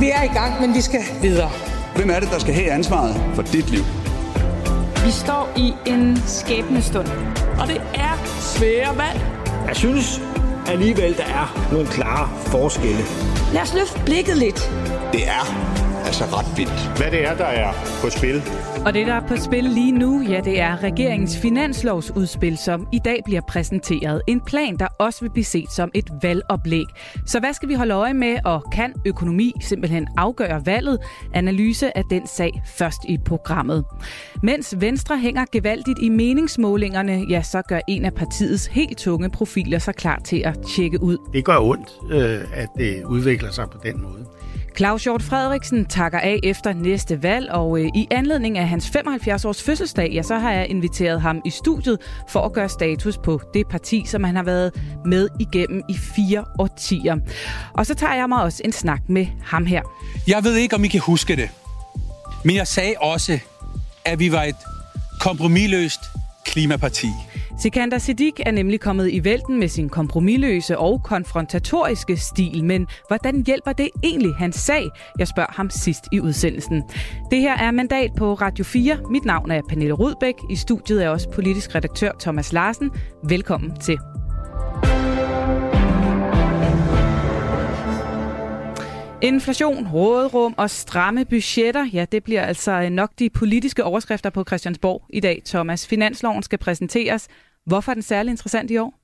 Vi er i gang, men vi skal videre. Hvem er det, der skal have ansvaret for dit liv? Vi står i en skæbnestund. Og det er svære valg. Jeg synes alligevel, der er nogle klare forskelle. Lad os løfte blikket lidt. Det er altså ret vildt. Hvad det er, der er på spil. Og det, der er på spil lige nu, ja, det er regeringens finanslovsudspil, som i dag bliver præsenteret. En plan, der også vil blive set som et valgoplæg. Så hvad skal vi holde øje med, og kan økonomi simpelthen afgøre valget? Analyse af den sag først i programmet. Mens Venstre hænger gevaldigt i meningsmålingerne, ja, så gør en af partiets helt tunge profiler sig klar til at tjekke ud. Det gør ondt, øh, at det udvikler sig på den måde. Claus Hjort Frederiksen takker af efter næste valg, og øh, i anledning af hans 75-års fødselsdag, ja, så har jeg inviteret ham i studiet for at gøre status på det parti, som han har været med igennem i fire årtier. Og så tager jeg mig også en snak med ham her. Jeg ved ikke, om I kan huske det, men jeg sagde også, at vi var et kompromilløst klimaparti. Sikander Siddiq er nemlig kommet i vælten med sin kompromilløse og konfrontatoriske stil, men hvordan hjælper det egentlig hans sag? Jeg spørger ham sidst i udsendelsen. Det her er Mandat på Radio 4. Mit navn er Pernille Rudbæk. I studiet er også politisk redaktør Thomas Larsen. Velkommen til. Inflation, råderum og stramme budgetter, ja, det bliver altså øh, nok de politiske overskrifter på Christiansborg i dag. Thomas, finansloven skal præsenteres. Hvorfor er den særlig interessant i år?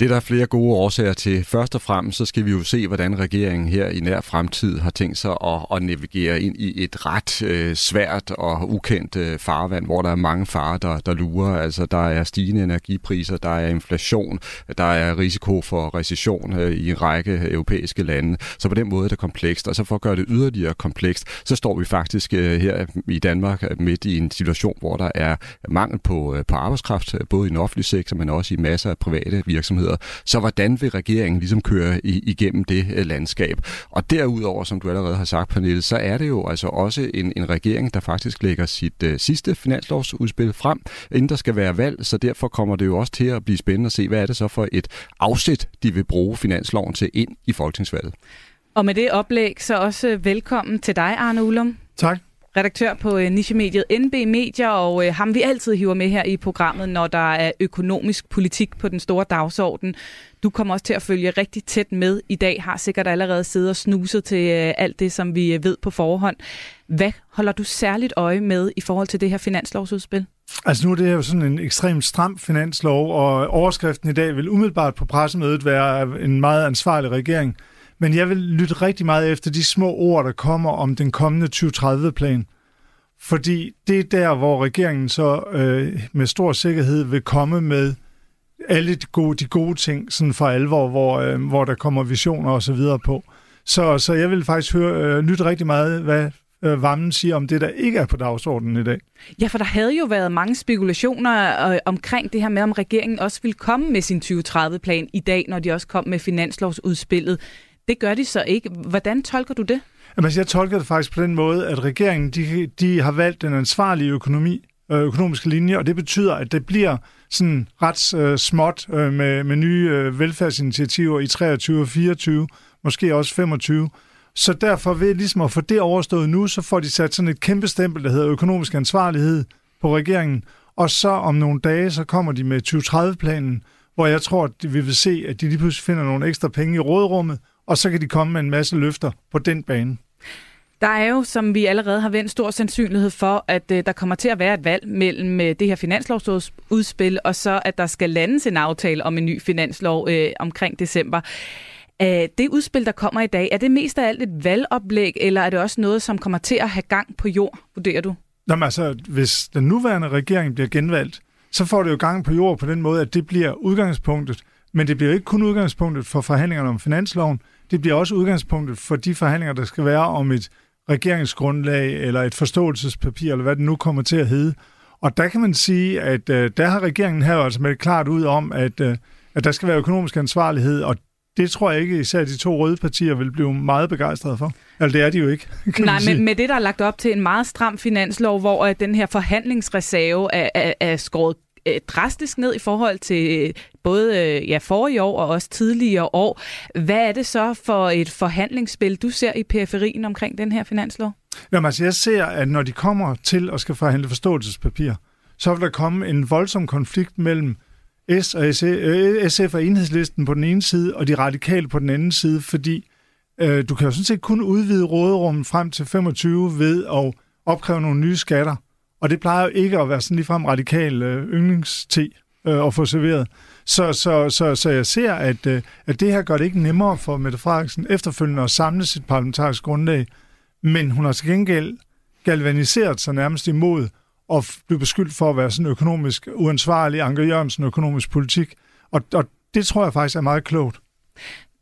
Det er der flere gode årsager til. Først og fremmest så skal vi jo se, hvordan regeringen her i nær fremtid har tænkt sig at, at navigere ind i et ret øh, svært og ukendt øh, farvand, hvor der er mange farer, der, der lurer. Altså, der er stigende energipriser, der er inflation, der er risiko for recession øh, i en række europæiske lande. Så på den måde er det komplekst. Og så for at gøre det yderligere komplekst, så står vi faktisk øh, her i Danmark øh, midt i en situation, hvor der er mangel på, øh, på arbejdskraft, øh, både i den offentlige sektor, men også i masser af private virksomheder virksomheder. Så hvordan vil regeringen ligesom køre igennem det øh, landskab? Og derudover, som du allerede har sagt, Pernille, så er det jo altså også en, en regering, der faktisk lægger sit uh, sidste finanslovsudspil frem, inden der skal være valg, så derfor kommer det jo også til at blive spændende at se, hvad er det så for et afsæt, de vil bruge finansloven til ind i folketingsvalget. Og med det oplæg, så også velkommen til dig, Arne Ullum. Tak redaktør på øh, nichemediet NB Medier, og øh, ham vi altid hiver med her i programmet, når der er økonomisk politik på den store dagsorden. Du kommer også til at følge rigtig tæt med i dag, har sikkert allerede siddet og snuset til øh, alt det, som vi øh, ved på forhånd. Hvad holder du særligt øje med i forhold til det her finanslovsudspil? Altså nu er det jo sådan en ekstremt stram finanslov, og overskriften i dag vil umiddelbart på pressemødet være en meget ansvarlig regering. Men jeg vil lytte rigtig meget efter de små ord, der kommer om den kommende 2030-plan. Fordi det er der, hvor regeringen så øh, med stor sikkerhed vil komme med alle de gode, de gode ting sådan for alvor, hvor, øh, hvor der kommer visioner og så videre på. Så, så jeg vil faktisk høre, øh, lytte rigtig meget, hvad øh, Vammen siger om det, der ikke er på dagsordenen i dag. Ja, for der havde jo været mange spekulationer øh, omkring det her med, om regeringen også ville komme med sin 2030-plan i dag, når de også kom med finanslovsudspillet. Det gør de så ikke. Hvordan tolker du det? Jamen, altså, jeg tolker det faktisk på den måde, at regeringen de, de har valgt den ansvarlige økonomi, øh, økonomiske linje, og det betyder, at det bliver sådan ret øh, småt øh, med, med nye øh, velfærdsinitiativer i 23 og 24, måske også 25. Så derfor ved ligesom at få det overstået nu, så får de sat sådan et kæmpe stempel, der hedder økonomisk ansvarlighed på regeringen, og så om nogle dage, så kommer de med 2030-planen, hvor jeg tror, at vi vil se, at de lige pludselig finder nogle ekstra penge i rådrummet, og så kan de komme med en masse løfter på den bane. Der er jo, som vi allerede har vendt, stor sandsynlighed for, at øh, der kommer til at være et valg mellem øh, det her finanslovsudspil, og så at der skal landes en aftale om en ny finanslov øh, omkring december. Øh, det udspil, der kommer i dag, er det mest af alt et valgoplæg, eller er det også noget, som kommer til at have gang på jord, vurderer du? Jamen altså, hvis den nuværende regering bliver genvalgt, så får det jo gang på jord på den måde, at det bliver udgangspunktet. Men det bliver ikke kun udgangspunktet for forhandlingerne om finansloven, det bliver også udgangspunktet for de forhandlinger, der skal være om et regeringsgrundlag eller et forståelsespapir, eller hvad det nu kommer til at hedde. Og der kan man sige, at øh, der har regeringen her altså med klart ud om, at, øh, at der skal være økonomisk ansvarlighed, og det tror jeg ikke især de to røde partier vil blive meget begejstrede for. Altså det er de jo ikke. Nej, men med det, der er lagt op til en meget stram finanslov, hvor øh, den her forhandlingsreserve er, er, er skåret øh, drastisk ned i forhold til øh, både øh, ja, forrige år og også tidligere år. Hvad er det så for et forhandlingsspil, du ser i periferien omkring den her finanslov? Jamen altså, jeg ser, at når de kommer til at skal forhandle forståelsespapir, så vil der komme en voldsom konflikt mellem S og SF øh, og enhedslisten på den ene side, og de radikale på den anden side, fordi øh, du kan jo sådan set kun udvide råderummet frem til 25 ved at opkræve nogle nye skatter. Og det plejer jo ikke at være sådan ligefrem radikal øh, yndlingste øh, at få serveret. Så, så, så, så jeg ser, at, øh, at det her gør det ikke nemmere for Mette Frederiksen efterfølgende at samle sit parlamentariske grundlag. Men hun har til gengæld galvaniseret sig nærmest imod at blive beskyldt for at være sådan økonomisk uansvarlig, Anker Jørgensen økonomisk politik. Og, og det tror jeg faktisk er meget klogt.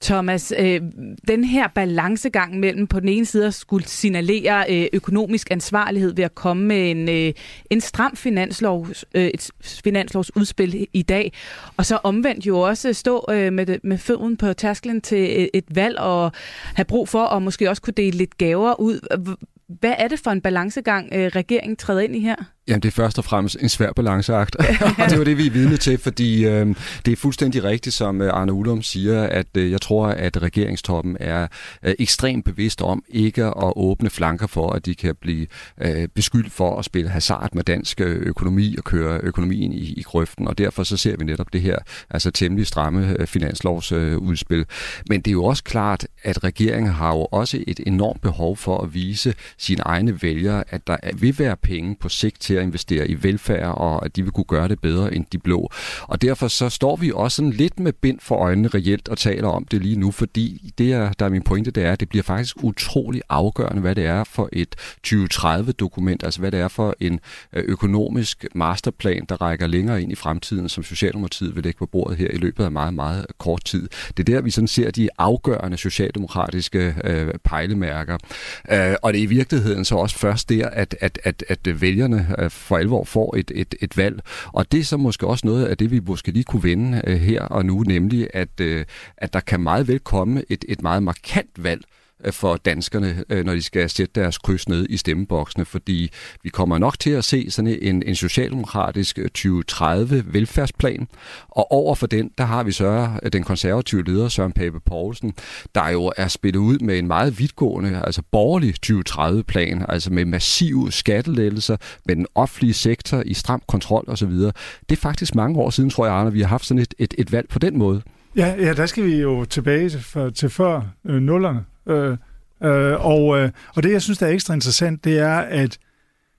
Thomas, øh, den her balancegang mellem på den ene side at skulle signalere øh, økonomisk ansvarlighed ved at komme med en, øh, en stram finanslov, øh, et finanslovsudspil i dag, og så omvendt jo også stå øh, med, med føden på tærsklen til et valg og have brug for at måske også kunne dele lidt gaver ud. Hvad er det for en balancegang, øh, regeringen træder ind i her? Jamen, det er først og fremmest en svær balanceakt, og det var det, vi er vidne til, fordi øh, det er fuldstændig rigtigt, som øh, Arne Ullum siger, at øh, jeg tror, at regeringstoppen er øh, ekstremt bevidst om ikke at åbne flanker for, at de kan blive øh, beskyldt for at spille hasard med dansk øh, økonomi og køre økonomien i, i grøften, og derfor så ser vi netop det her altså temmelig stramme øh, finanslovsudspil. Øh, Men det er jo også klart, at regeringen har jo også et enormt behov for at vise sine egne vælgere, at der vil være penge på sigt til at investere i velfærd, og at de vil kunne gøre det bedre end de blå. Og derfor så står vi også sådan lidt med bind for øjnene reelt og taler om det lige nu, fordi det, er, der er min pointe, det er, at det bliver faktisk utrolig afgørende, hvad det er for et 2030-dokument, altså hvad det er for en øh, økonomisk masterplan, der rækker længere ind i fremtiden, som Socialdemokratiet vil lægge på bordet her i løbet af meget, meget øh, kort tid. Det er der, vi sådan ser de afgørende socialdemokratiske øh, pejlemærker. Øh, og det er i virkeligheden så også først der, at, at, at, at vælgerne øh, Øh, for alvor får et, et, et valg. Og det er så måske også noget af det, vi måske lige kunne vende øh, her og nu, nemlig at, øh, at der kan meget vel komme et, et meget markant valg Øh, for danskerne, øh, når de skal sætte deres kryds ned i stemmeboksene, fordi vi kommer nok til at se sådan en, en socialdemokratisk øh, 2030 velfærdsplan, og over for den, der har vi så den konservative leder Søren Pape Poulsen, der jo er spillet ud med en meget vidtgående, altså borgerlig 2030-plan, altså med massive skattelettelser, med den offentlige sektor i stram kontrol osv. Det er faktisk mange år siden, tror jeg, Arne, vi har haft sådan et, et, et valg på den måde. Ja, ja, der skal vi jo tilbage til, for, til før øh, nullerne. Øh, øh, og, øh, og det, jeg synes, der er ekstra interessant, det er, at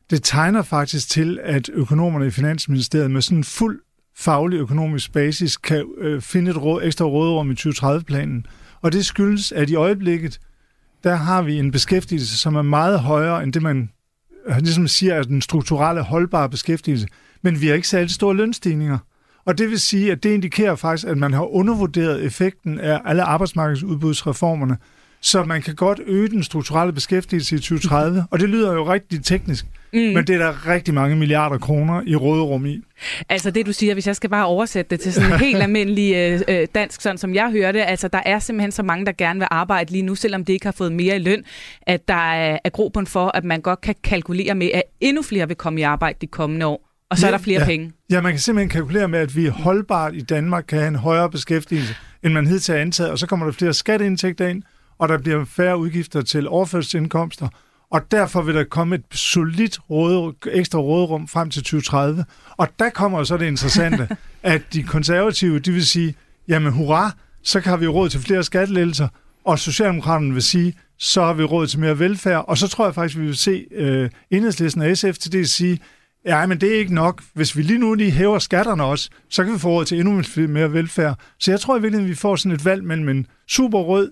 det tegner faktisk til, at økonomerne i Finansministeriet med sådan en fuld faglig økonomisk basis kan øh, finde et råd, ekstra rådrum i 2030-planen. Og det skyldes, at i øjeblikket, der har vi en beskæftigelse, som er meget højere end det, man øh, ligesom siger er den strukturelle holdbare beskæftigelse. Men vi har ikke særlig store lønstigninger. Og det vil sige, at det indikerer faktisk, at man har undervurderet effekten af alle arbejdsmarkedsudbudsreformerne. Så man kan godt øge den strukturelle beskæftigelse i 2030, og det lyder jo rigtig teknisk, mm. men det er der rigtig mange milliarder kroner i råderum i. Altså det, du siger, hvis jeg skal bare oversætte det til sådan en helt almindelig øh, øh, dansk, sådan som jeg hører det, altså der er simpelthen så mange, der gerne vil arbejde lige nu, selvom de ikke har fået mere i løn, at der er, er grobund for, at man godt kan kalkulere med, at endnu flere vil komme i arbejde de kommende år. Og så ja, er der flere ja. penge. Ja, man kan simpelthen kalkulere med, at vi holdbart i Danmark kan have en højere beskæftigelse, end man hidtil har antaget, og så kommer der flere skatteindtægter ind, og der bliver færre udgifter til overførselsindkomster, og derfor vil der komme et solidt råd, ekstra rådrum frem til 2030. Og der kommer så det interessante, at de konservative, de vil sige, jamen hurra, så kan vi råd til flere skattelettelser, og Socialdemokraterne vil sige, så har vi råd til mere velfærd, og så tror jeg faktisk, vi vil se øh, enhedslisten og SF til det sige, Ja, men det er ikke nok. Hvis vi lige nu lige hæver skatterne også, så kan vi få råd til endnu mere velfærd. Så jeg tror i virkeligheden, vi får sådan et valg mellem en super rød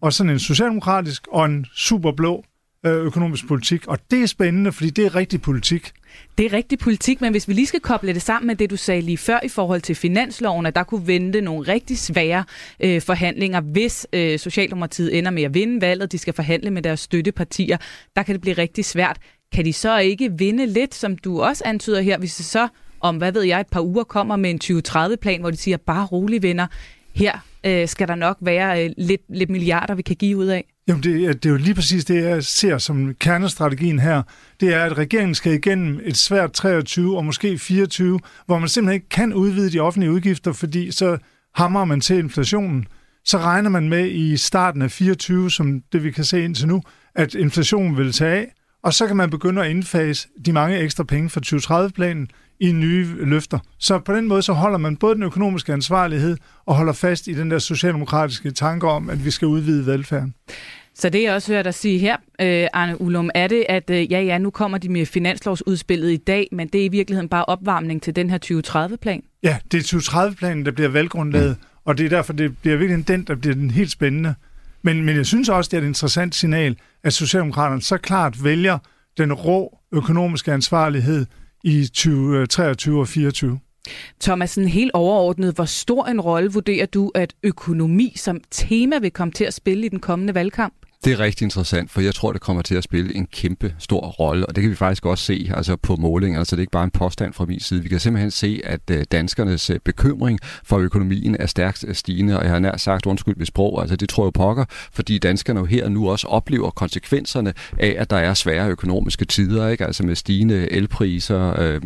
og sådan en socialdemokratisk og en superblå øh, økonomisk politik. Og det er spændende, fordi det er rigtig politik. Det er rigtig politik, men hvis vi lige skal koble det sammen med det, du sagde lige før i forhold til finansloven, at der kunne vente nogle rigtig svære øh, forhandlinger, hvis øh, Socialdemokratiet ender med at vinde valget, de skal forhandle med deres støttepartier, der kan det blive rigtig svært kan de så ikke vinde lidt, som du også antyder her, hvis det så om, hvad ved jeg, et par uger kommer med en 2030-plan, hvor de siger, bare rolig venner, her øh, skal der nok være øh, lidt, lidt milliarder, vi kan give ud af? Jamen, det, er- det er jo lige præcis det, jeg ser som kernestrategien her. Det er, at regeringen skal igennem et svært 23 og måske 24, hvor man simpelthen ikke kan udvide de offentlige udgifter, fordi så hammer man til inflationen. Så regner man med i starten af 24, som det vi kan se indtil nu, at inflationen vil tage af, og så kan man begynde at indfase de mange ekstra penge fra 2030-planen i nye løfter. Så på den måde så holder man både den økonomiske ansvarlighed og holder fast i den der socialdemokratiske tanke om, at vi skal udvide velfærden. Så det, jeg også hørt dig sige her, øh, Arne Ullum, er det, at øh, ja, ja, nu kommer de med finanslovsudspillet i dag, men det er i virkeligheden bare opvarmning til den her 2030-plan? Ja, det er 2030-planen, der bliver valggrundlaget, og det er derfor, det bliver virkelig den, der bliver den helt spændende. Men, men jeg synes også, det er et interessant signal, at Socialdemokraterne så klart vælger den rå økonomiske ansvarlighed i 2023 øh, og 24. Thomas, sådan helt overordnet, hvor stor en rolle vurderer du, at økonomi som tema vil komme til at spille i den kommende valgkamp? Det er rigtig interessant, for jeg tror, det kommer til at spille en kæmpe stor rolle, og det kan vi faktisk også se altså på målingerne, så altså, det er ikke bare en påstand fra min side. Vi kan simpelthen se, at øh, danskernes øh, bekymring for økonomien er stærkt øh, stigende, og jeg har nær sagt undskyld ved sprog, altså det tror jeg pokker, fordi danskerne jo her og nu også oplever konsekvenserne af, at der er svære økonomiske tider, ikke? altså med stigende elpriser, øh,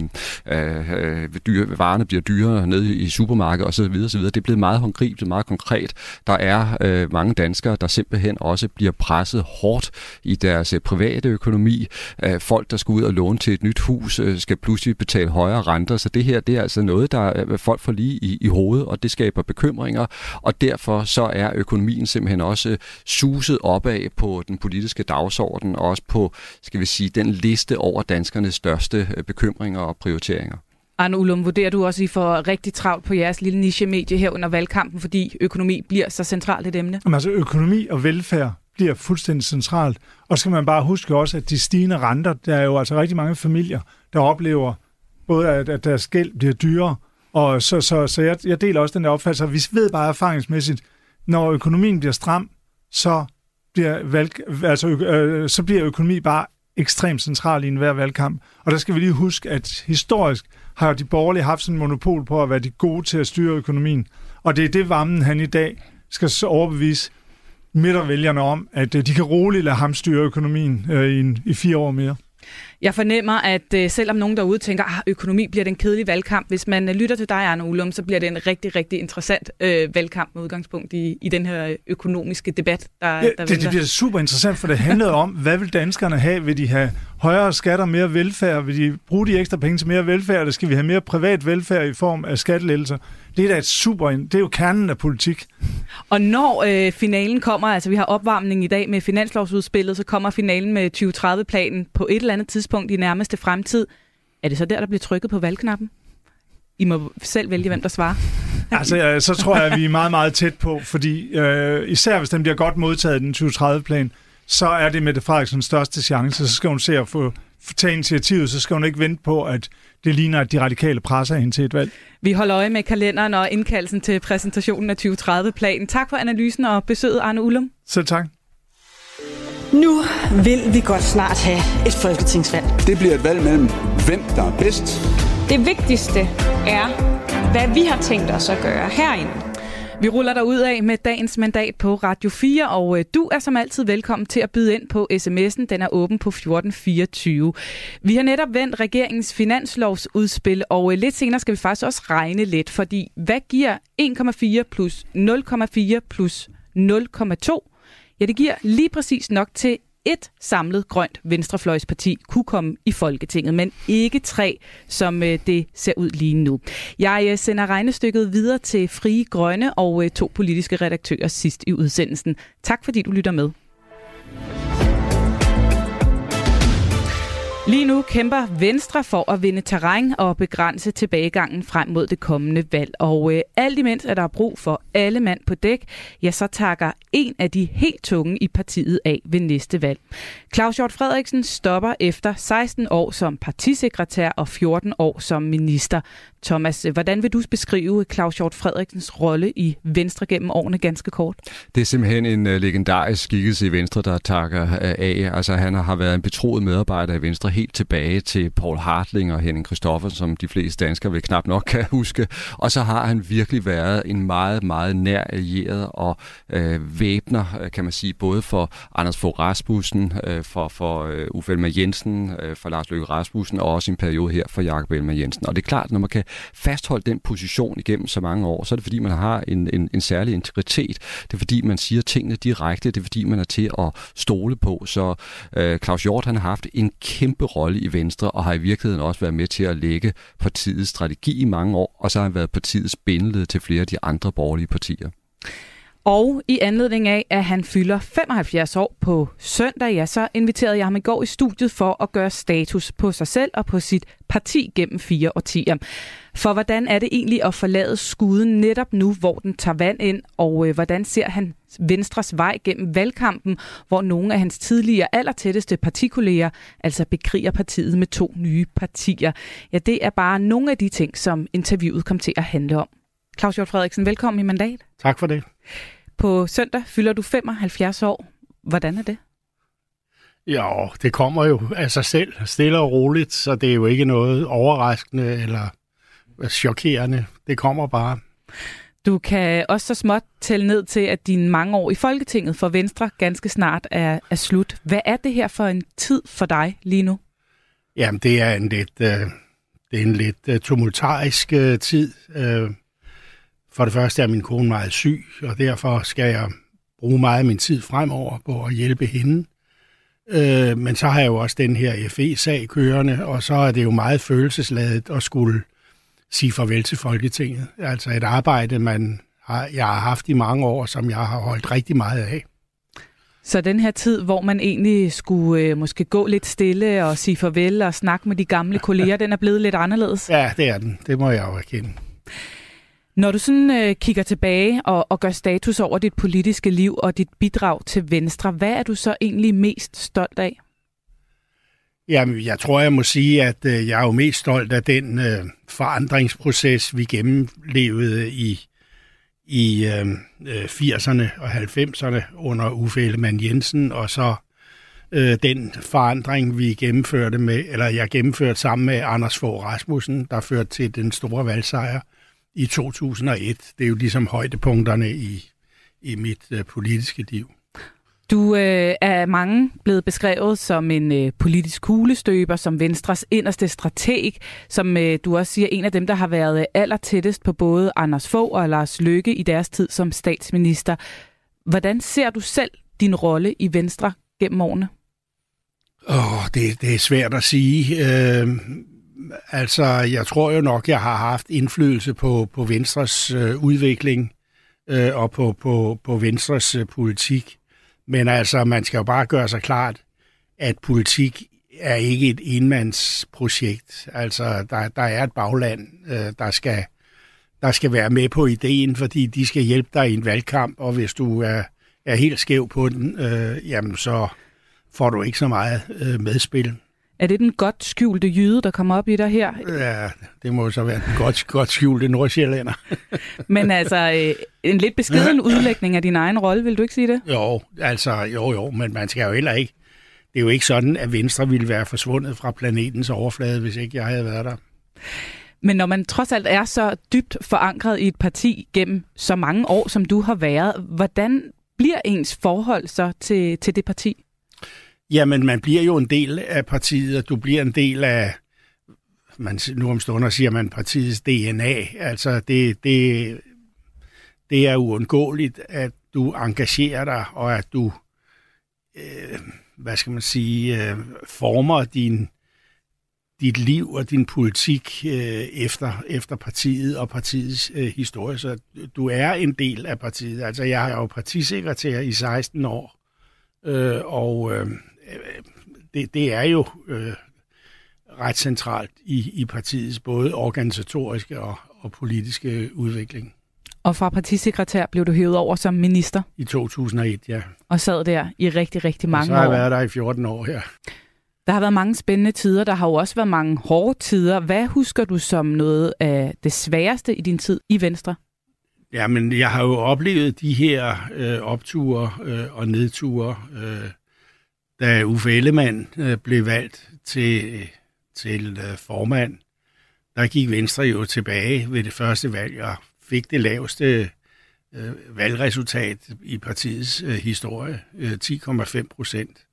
øh, dyre, varerne bliver dyrere nede i supermarkedet osv. osv. Det er blevet meget håndgribeligt, meget konkret. Der er øh, mange danskere, der simpelthen også bliver presset hårdt i deres øh, private økonomi. Øh, folk, der skal ud og låne til et nyt hus, øh, skal pludselig betale højere renter, så det her det er altså noget, der folk får lige i, i hovedet, og det skaber bekymringer, og derfor så er økonomien simpelthen også suset opad på den politiske dagsorden, og også på, skal vi sige, den liste over danskernes største bekymringer og prioriteringer. Arne Ullum, vurderer du også, at I får rigtig travlt på jeres lille niche-medie her under valgkampen, fordi økonomi bliver så centralt et emne? Jamen, altså økonomi og velfærd bliver fuldstændig centralt. Og så skal man bare huske også, at de stigende renter, der er jo altså rigtig mange familier, der oplever både, at, at deres gæld bliver dyrere, og så, så, så jeg, jeg deler også den der opfattelse, vi ved bare erfaringsmæssigt, når økonomien bliver stram, så bliver, valg, altså, øh, så bliver økonomi bare ekstremt central i enhver valgkamp. Og der skal vi lige huske, at historisk har de borgerlige haft sådan en monopol på at være de gode til at styre økonomien. Og det er det, Vammen han i dag skal så overbevise midtervælgerne om, at øh, de kan roligt lade ham styre økonomien øh, i, en, i fire år mere. Jeg fornemmer, at øh, selvom nogen derude tænker, at økonomi bliver den kedelige valgkamp, hvis man øh, lytter til dig, Arne Ullum, så bliver det en rigtig, rigtig interessant øh, valgkamp med udgangspunkt i, i den her økonomiske debat, der, Ja, der det, det bliver super interessant, for det handler om, hvad vil danskerne have? Vil de have højere skatter, mere velfærd? Vil de bruge de ekstra penge til mere velfærd, eller skal vi have mere privat velfærd i form af skattelettelser? Det er da et super... Det er jo kernen af politik. Og når øh, finalen kommer, altså vi har opvarmning i dag med finanslovsudspillet, så kommer finalen med 2030-planen på et eller andet tidspunkt i nærmeste fremtid. Er det så der, der bliver trykket på valgknappen? I må selv vælge, hvem der svarer. Altså, så tror jeg, at vi er meget, meget tæt på, fordi øh, især hvis den bliver godt modtaget, den 2030-plan, så er det Mette Frederiksens største chance. Så skal hun se at få, tage initiativet, så skal hun ikke vente på, at det ligner, at de radikale presser hende til et valg. Vi holder øje med kalenderen og indkaldelsen til præsentationen af 2030-planen. Tak for analysen og besøget, Arne Ullum. Så tak. Nu vil vi godt snart have et folketingsvalg. Det bliver et valg mellem, hvem der er bedst, Det vigtigste er, hvad vi har tænkt os at gøre herinde. Vi ruller dig ud af med dagens mandat på Radio 4, og øh, du er som altid velkommen til at byde ind på sms'en. Den er åben på 1424. Vi har netop vendt regeringens finanslovsudspil, og øh, lidt senere skal vi faktisk også regne lidt, fordi hvad giver 1,4 plus 0,4 plus 0,2? Ja, det giver lige præcis nok til et samlet grønt venstrefløjsparti kunne komme i Folketinget, men ikke tre, som øh, det ser ud lige nu. Jeg øh, sender regnestykket videre til Frie Grønne og øh, to politiske redaktører sidst i udsendelsen. Tak fordi du lytter med. Lige nu kæmper Venstre for at vinde terræn og begrænse tilbagegangen frem mod det kommende valg. Og øh, alt imens at der er brug for alle mand på dæk, ja, så takker en af de helt tunge i partiet af ved næste valg. Claus Hjort Frederiksen stopper efter 16 år som partisekretær og 14 år som minister. Thomas, hvordan vil du beskrive Claus Hjort Frederiksens rolle i Venstre gennem årene ganske kort? Det er simpelthen en øh, legendarisk skikkelse i Venstre, der takker øh, af. Altså, han har været en betroet medarbejder i Venstre helt tilbage til Paul Hartling og Henning Christoffer, som de fleste danskere vil knap nok kan huske. Og så har han virkelig været en meget, meget nær allieret og øh, væbner, øh, kan man sige, både for Anders Fogh Rasmussen, øh, for, for øh, Uffe Elmer Jensen, øh, for Lars Løkke Rasmussen, og også en periode her for Jakob Elmer Jensen. Og det er klart, når man kan fastholde den position igennem så mange år, så er det fordi, man har en, en, en særlig integritet. Det er fordi, man siger tingene direkte. Det er fordi, man er til at stole på. Så øh, Claus Hjort han har haft en kæmpe rolle i Venstre, og har i virkeligheden også været med til at lægge partiets strategi i mange år, og så har han været partiets bindeled til flere af de andre borgerlige partier. Og i anledning af, at han fylder 75 år på søndag, ja, så inviterede jeg ham i går i studiet for at gøre status på sig selv og på sit parti gennem fire årtier. For hvordan er det egentlig at forlade skuden netop nu, hvor den tager vand ind, og øh, hvordan ser han Venstres vej gennem valgkampen, hvor nogle af hans tidligere allertætteste partikolleger altså bekriger partiet med to nye partier. Ja, det er bare nogle af de ting, som interviewet kom til at handle om. Claus Hjort Frederiksen, velkommen i mandat. Tak for det. På søndag fylder du 75 år. Hvordan er det? Ja, det kommer jo af sig selv, stille og roligt, så det er jo ikke noget overraskende eller chokerende. Det kommer bare. Du kan også så småt tælle ned til, at dine mange år i Folketinget for Venstre ganske snart er, er slut. Hvad er det her for en tid for dig lige nu? Jamen, det er en lidt, uh, det er en lidt uh, tumultarisk uh, tid. Uh, for det første er min kone meget syg, og derfor skal jeg bruge meget af min tid fremover på at hjælpe hende. Uh, men så har jeg jo også den her FE-sag kørende, og så er det jo meget følelsesladet at skulle sige farvel til Folketinget. Altså et arbejde, man har, jeg har haft i mange år, som jeg har holdt rigtig meget af. Så den her tid, hvor man egentlig skulle øh, måske gå lidt stille og sige farvel og snakke med de gamle kolleger, den er blevet lidt anderledes? Ja, det er den. Det må jeg jo erkende. Når du sådan øh, kigger tilbage og, og gør status over dit politiske liv og dit bidrag til Venstre, hvad er du så egentlig mest stolt af? Jamen, jeg tror, jeg må sige, at øh, jeg er jo mest stolt af den øh, forandringsproces, vi gennemlevede i, i øh, øh 80'erne og 90'erne under Uffe Ellemann Jensen, og så øh, den forandring, vi gennemførte med, eller jeg gennemførte sammen med Anders Fogh Rasmussen, der førte til den store valgsejr i 2001. Det er jo ligesom højdepunkterne i, i mit øh, politiske liv. Du øh, er mange blevet beskrevet som en øh, politisk kuglestøber, som Venstres inderste strateg, som øh, du også siger, en af dem, der har været aller tættest på både Anders Fogh og Lars Løkke i deres tid som statsminister. Hvordan ser du selv din rolle i Venstre gennem årene? Åh, oh, det, det er svært at sige. Øh, altså, jeg tror jo nok, jeg har haft indflydelse på, på Venstres øh, udvikling øh, og på, på, på Venstres øh, politik. Men altså, man skal jo bare gøre sig klart, at politik er ikke et enmandsprojekt. Altså, der, der er et bagland, øh, der, skal, der skal være med på ideen, fordi de skal hjælpe dig i en valgkamp, og hvis du er, er helt skæv på den, øh, jamen så får du ikke så meget øh, medspil. Er det den godt skjulte jyde, der kommer op i dig her? Ja, det må så være den godt, godt skjulte nordsjællænder. Men altså, øh, en lidt beskeden udlægning af din egen rolle, vil du ikke sige det? Jo, altså, jo, jo, men man skal jo heller ikke. Det er jo ikke sådan, at Venstre ville være forsvundet fra planetens overflade, hvis ikke jeg havde været der. Men når man trods alt er så dybt forankret i et parti gennem så mange år, som du har været, hvordan bliver ens forhold så til, til det parti? Jamen, man bliver jo en del af partiet, og du bliver en del af, man, nu om stunder siger man partiets DNA. Altså, det, det, det er uundgåeligt, at du engagerer dig, og at du, øh, hvad skal man sige, øh, former din, dit liv og din politik øh, efter, efter partiet og partiets øh, historie. Så du er en del af partiet. Altså, jeg er jo partisekretær i 16 år, øh, og øh, det, det er jo øh, ret centralt i, i partiets både organisatoriske og, og politiske udvikling. Og fra partisekretær blev du hævet over som minister? I 2001, ja. Og sad der i rigtig, rigtig mange år? Så har jeg været der i 14 år, ja. Der har været mange spændende tider, der har jo også været mange hårde tider. Hvad husker du som noget af det sværeste i din tid i Venstre? Jamen, jeg har jo oplevet de her øh, opture øh, og nedture, øh, da Uffe Ellemann øh, blev valgt til, til øh, formand, der gik Venstre jo tilbage ved det første valg og fik det laveste øh, valgresultat i partiets øh, historie, øh, 10,5 procent.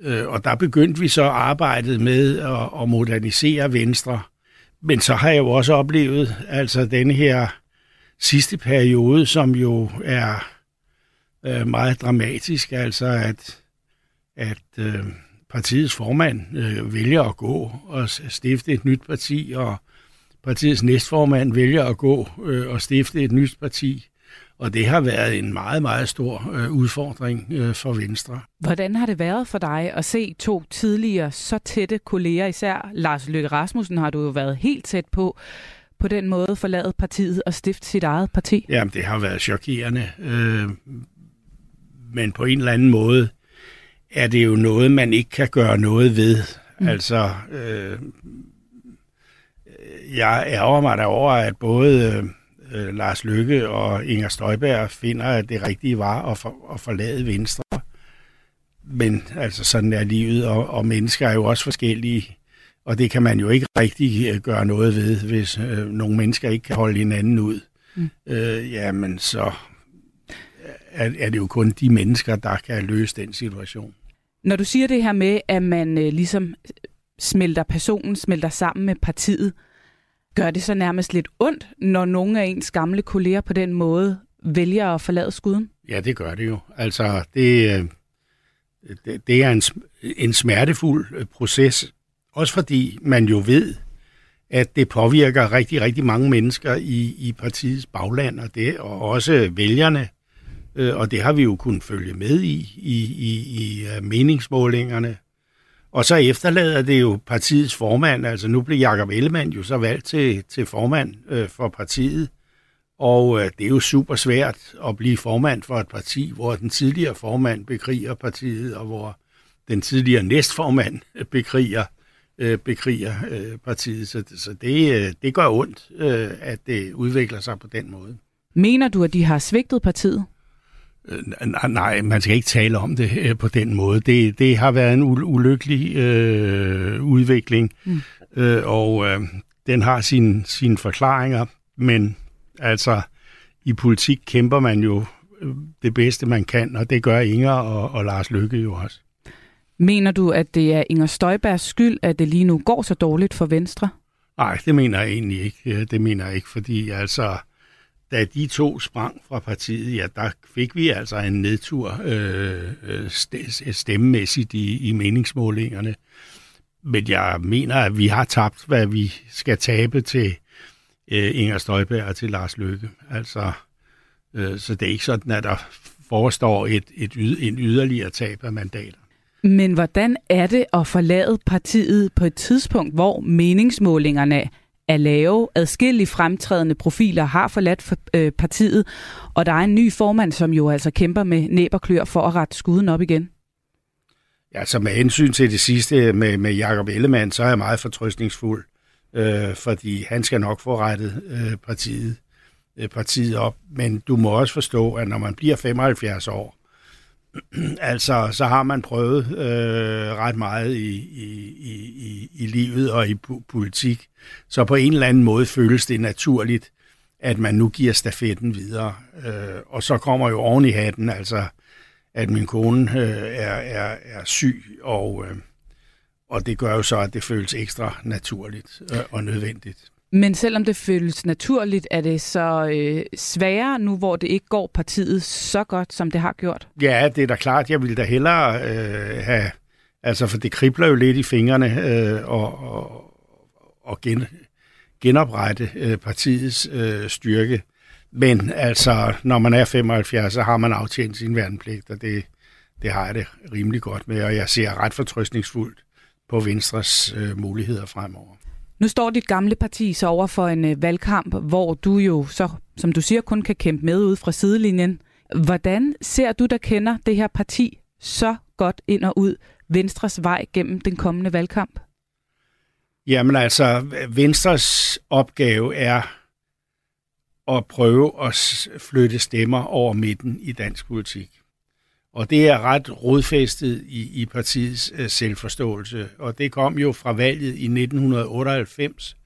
Øh, og der begyndte vi så arbejdet med at, at modernisere Venstre. Men så har jeg jo også oplevet altså den her sidste periode, som jo er øh, meget dramatisk, altså at, at øh, partiets formand øh, vælger at gå og stifte et nyt parti, og partiets næstformand vælger at gå øh, og stifte et nyt parti. Og det har været en meget, meget stor øh, udfordring øh, for Venstre. Hvordan har det været for dig at se to tidligere så tætte kolleger, især Lars Løkke Rasmussen har du jo været helt tæt på, på den måde forlade partiet og stifte sit eget parti? Jamen, det har været chokerende. Øh, men på en eller anden måde er det jo noget, man ikke kan gøre noget ved. Mm. Altså, øh, jeg ærger mig derover, at både øh, Lars Lykke og Inger Støjberg finder, at det rigtige var at, for, at forlade Venstre. Men altså, sådan er livet, og, og mennesker er jo også forskellige. Og det kan man jo ikke rigtig øh, gøre noget ved, hvis øh, nogle mennesker ikke kan holde hinanden ud. Mm. Øh, jamen, så er, er det jo kun de mennesker, der kan løse den situation. Når du siger det her med, at man øh, ligesom smelter personen, smelter sammen med partiet, gør det så nærmest lidt ondt, når nogle af ens gamle kolleger på den måde vælger at forlade skuden? Ja, det gør det jo. Altså, det, øh, det, det er en, en smertefuld øh, proces, også fordi man jo ved, at det påvirker rigtig, rigtig mange mennesker i, i partiets bagland, og, det, og også vælgerne øh, og det har vi jo kunnet følge med i, i, i, i øh, meningsmålingerne. Og så efterlader det jo partiets formand, altså nu blev Jakob Ellemann jo så valgt til, til formand øh, for partiet, og øh, det er jo super svært at blive formand for et parti, hvor den tidligere formand bekriger partiet, og hvor den tidligere næstformand bekriger, øh, bekriger øh, partiet. Så, så det, øh, det gør ondt, øh, at det udvikler sig på den måde. Mener du, at de har svigtet partiet? Øh, nej, man skal ikke tale om det øh, på den måde. Det, det har været en ulykkelig øh, udvikling, mm. øh, og øh, den har sine sin forklaringer, men altså i politik kæmper man jo øh, det bedste, man kan, og det gør Inger og, og Lars Lykke jo også. Mener du, at det er Inger Støjbergs skyld, at det lige nu går så dårligt for Venstre? Nej, det mener jeg egentlig ikke. Det mener jeg ikke, fordi altså da de to sprang fra partiet, ja, der fik vi altså en nedtur øh, øh stemmemæssigt i, i meningsmålingerne. Men jeg mener, at vi har tabt, hvad vi skal tabe til øh, Inger Støjberg og til Lars Løkke. Altså, øh, så det er ikke sådan, at der forestår et, et, en yderligere tab af mandater. Men hvordan er det at forlade partiet på et tidspunkt, hvor meningsmålingerne er lave. Adskillige fremtrædende profiler har forladt for, øh, partiet, og der er en ny formand, som jo altså kæmper med næb og klør for at rette skuden op igen. Ja, så med hensyn til det sidste øh, med, med Jakob Ellemann, så er jeg meget fortrøstningsfuld, øh, fordi han skal nok få rettet øh, partiet, øh, partiet op. Men du må også forstå, at når man bliver 75 år, altså, så har man prøvet øh, ret meget i, i, i, i livet og i politik. Så på en eller anden måde føles det naturligt, at man nu giver stafetten videre. Øh, og så kommer jo oven i hatten, altså, at min kone øh, er, er, er syg, og, øh, og det gør jo så, at det føles ekstra naturligt øh, og nødvendigt. Men selvom det føles naturligt, er det så øh, sværere nu, hvor det ikke går partiet så godt, som det har gjort? Ja, det er da klart. Jeg ville da hellere øh, have... Altså, for det kribler jo lidt i fingrene øh, og, og, og gen, genoprette øh, partiets øh, styrke. Men altså, når man er 75, så har man aftjent sin værnepligt, og det, det har jeg det rimelig godt med, og jeg ser ret fortrøstningsfuldt på Venstres øh, muligheder fremover. Nu står dit gamle parti så over for en øh, valgkamp, hvor du jo så, som du siger, kun kan kæmpe med ud fra sidelinjen. Hvordan ser du, der kender det her parti så godt ind og ud, Venstres vej gennem den kommende valgkamp? Jamen altså, Venstres opgave er at prøve at flytte stemmer over midten i dansk politik. Og det er ret rodfæstet i, i partiets øh, selvforståelse. Og det kom jo fra valget i 1998,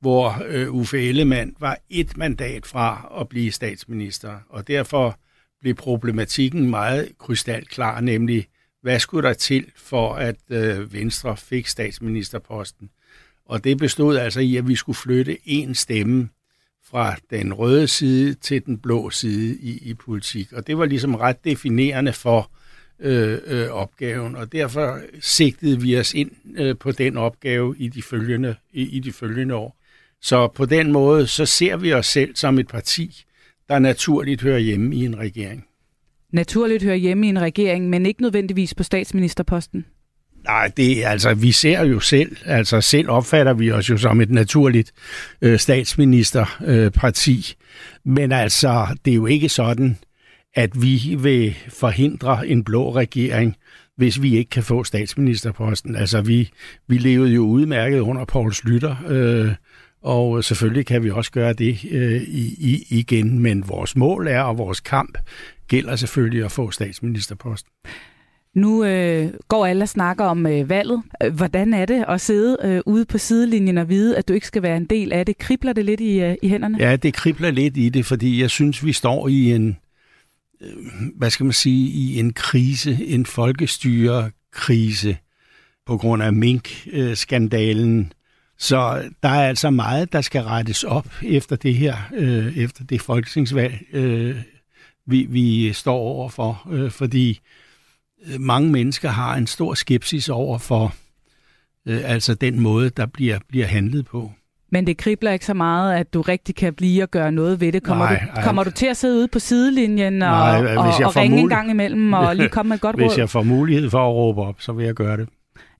hvor øh, Uffe Ellemann var et mandat fra at blive statsminister. Og derfor blev problematikken meget krystalklar, nemlig hvad skulle der til for, at øh, Venstre fik statsministerposten. Og det bestod altså i, at vi skulle flytte en stemme fra den røde side til den blå side i, i politik. Og det var ligesom ret definerende for øh, øh, opgaven, og derfor sigtede vi os ind øh, på den opgave i de, følgende, i, i de følgende år. Så på den måde, så ser vi os selv som et parti, der naturligt hører hjemme i en regering. Naturligt hører hjemme i en regering, men ikke nødvendigvis på statsministerposten? Nej, det altså, vi ser jo selv, altså selv opfatter vi os jo som et naturligt øh, statsministerparti. Øh, Men altså, det er jo ikke sådan, at vi vil forhindre en blå regering, hvis vi ikke kan få statsministerposten. Altså, vi, vi levede jo udmærket under Poul Slytter, øh, og selvfølgelig kan vi også gøre det øh, i, i, igen, men vores mål er, og vores kamp gælder selvfølgelig at få statsministerposten. Nu øh, går alle og snakker om øh, valget. Øh, hvordan er det at sidde øh, ude på sidelinjen og vide, at du ikke skal være en del af det? Kribler det lidt i, øh, i hænderne? Ja, det kribler lidt i det, fordi jeg synes, vi står i en, øh, hvad skal man sige, i en krise, en folkestyrekrise på grund af mink-skandalen. Så der er altså meget, der skal rettes op efter det her, øh, efter det folketingsvalg, øh, vi, vi står overfor, øh, fordi øh, mange mennesker har en stor skepsis over for øh, altså den måde, der bliver, bliver handlet på. Men det kribler ikke så meget, at du rigtig kan blive og gøre noget ved det. Kommer, nej, du, kommer du til at sidde ude på sidelinjen og, nej, og, og ringe en gang imellem og lige komme med et godt hvis råd? Hvis jeg får mulighed for at råbe op, så vil jeg gøre det.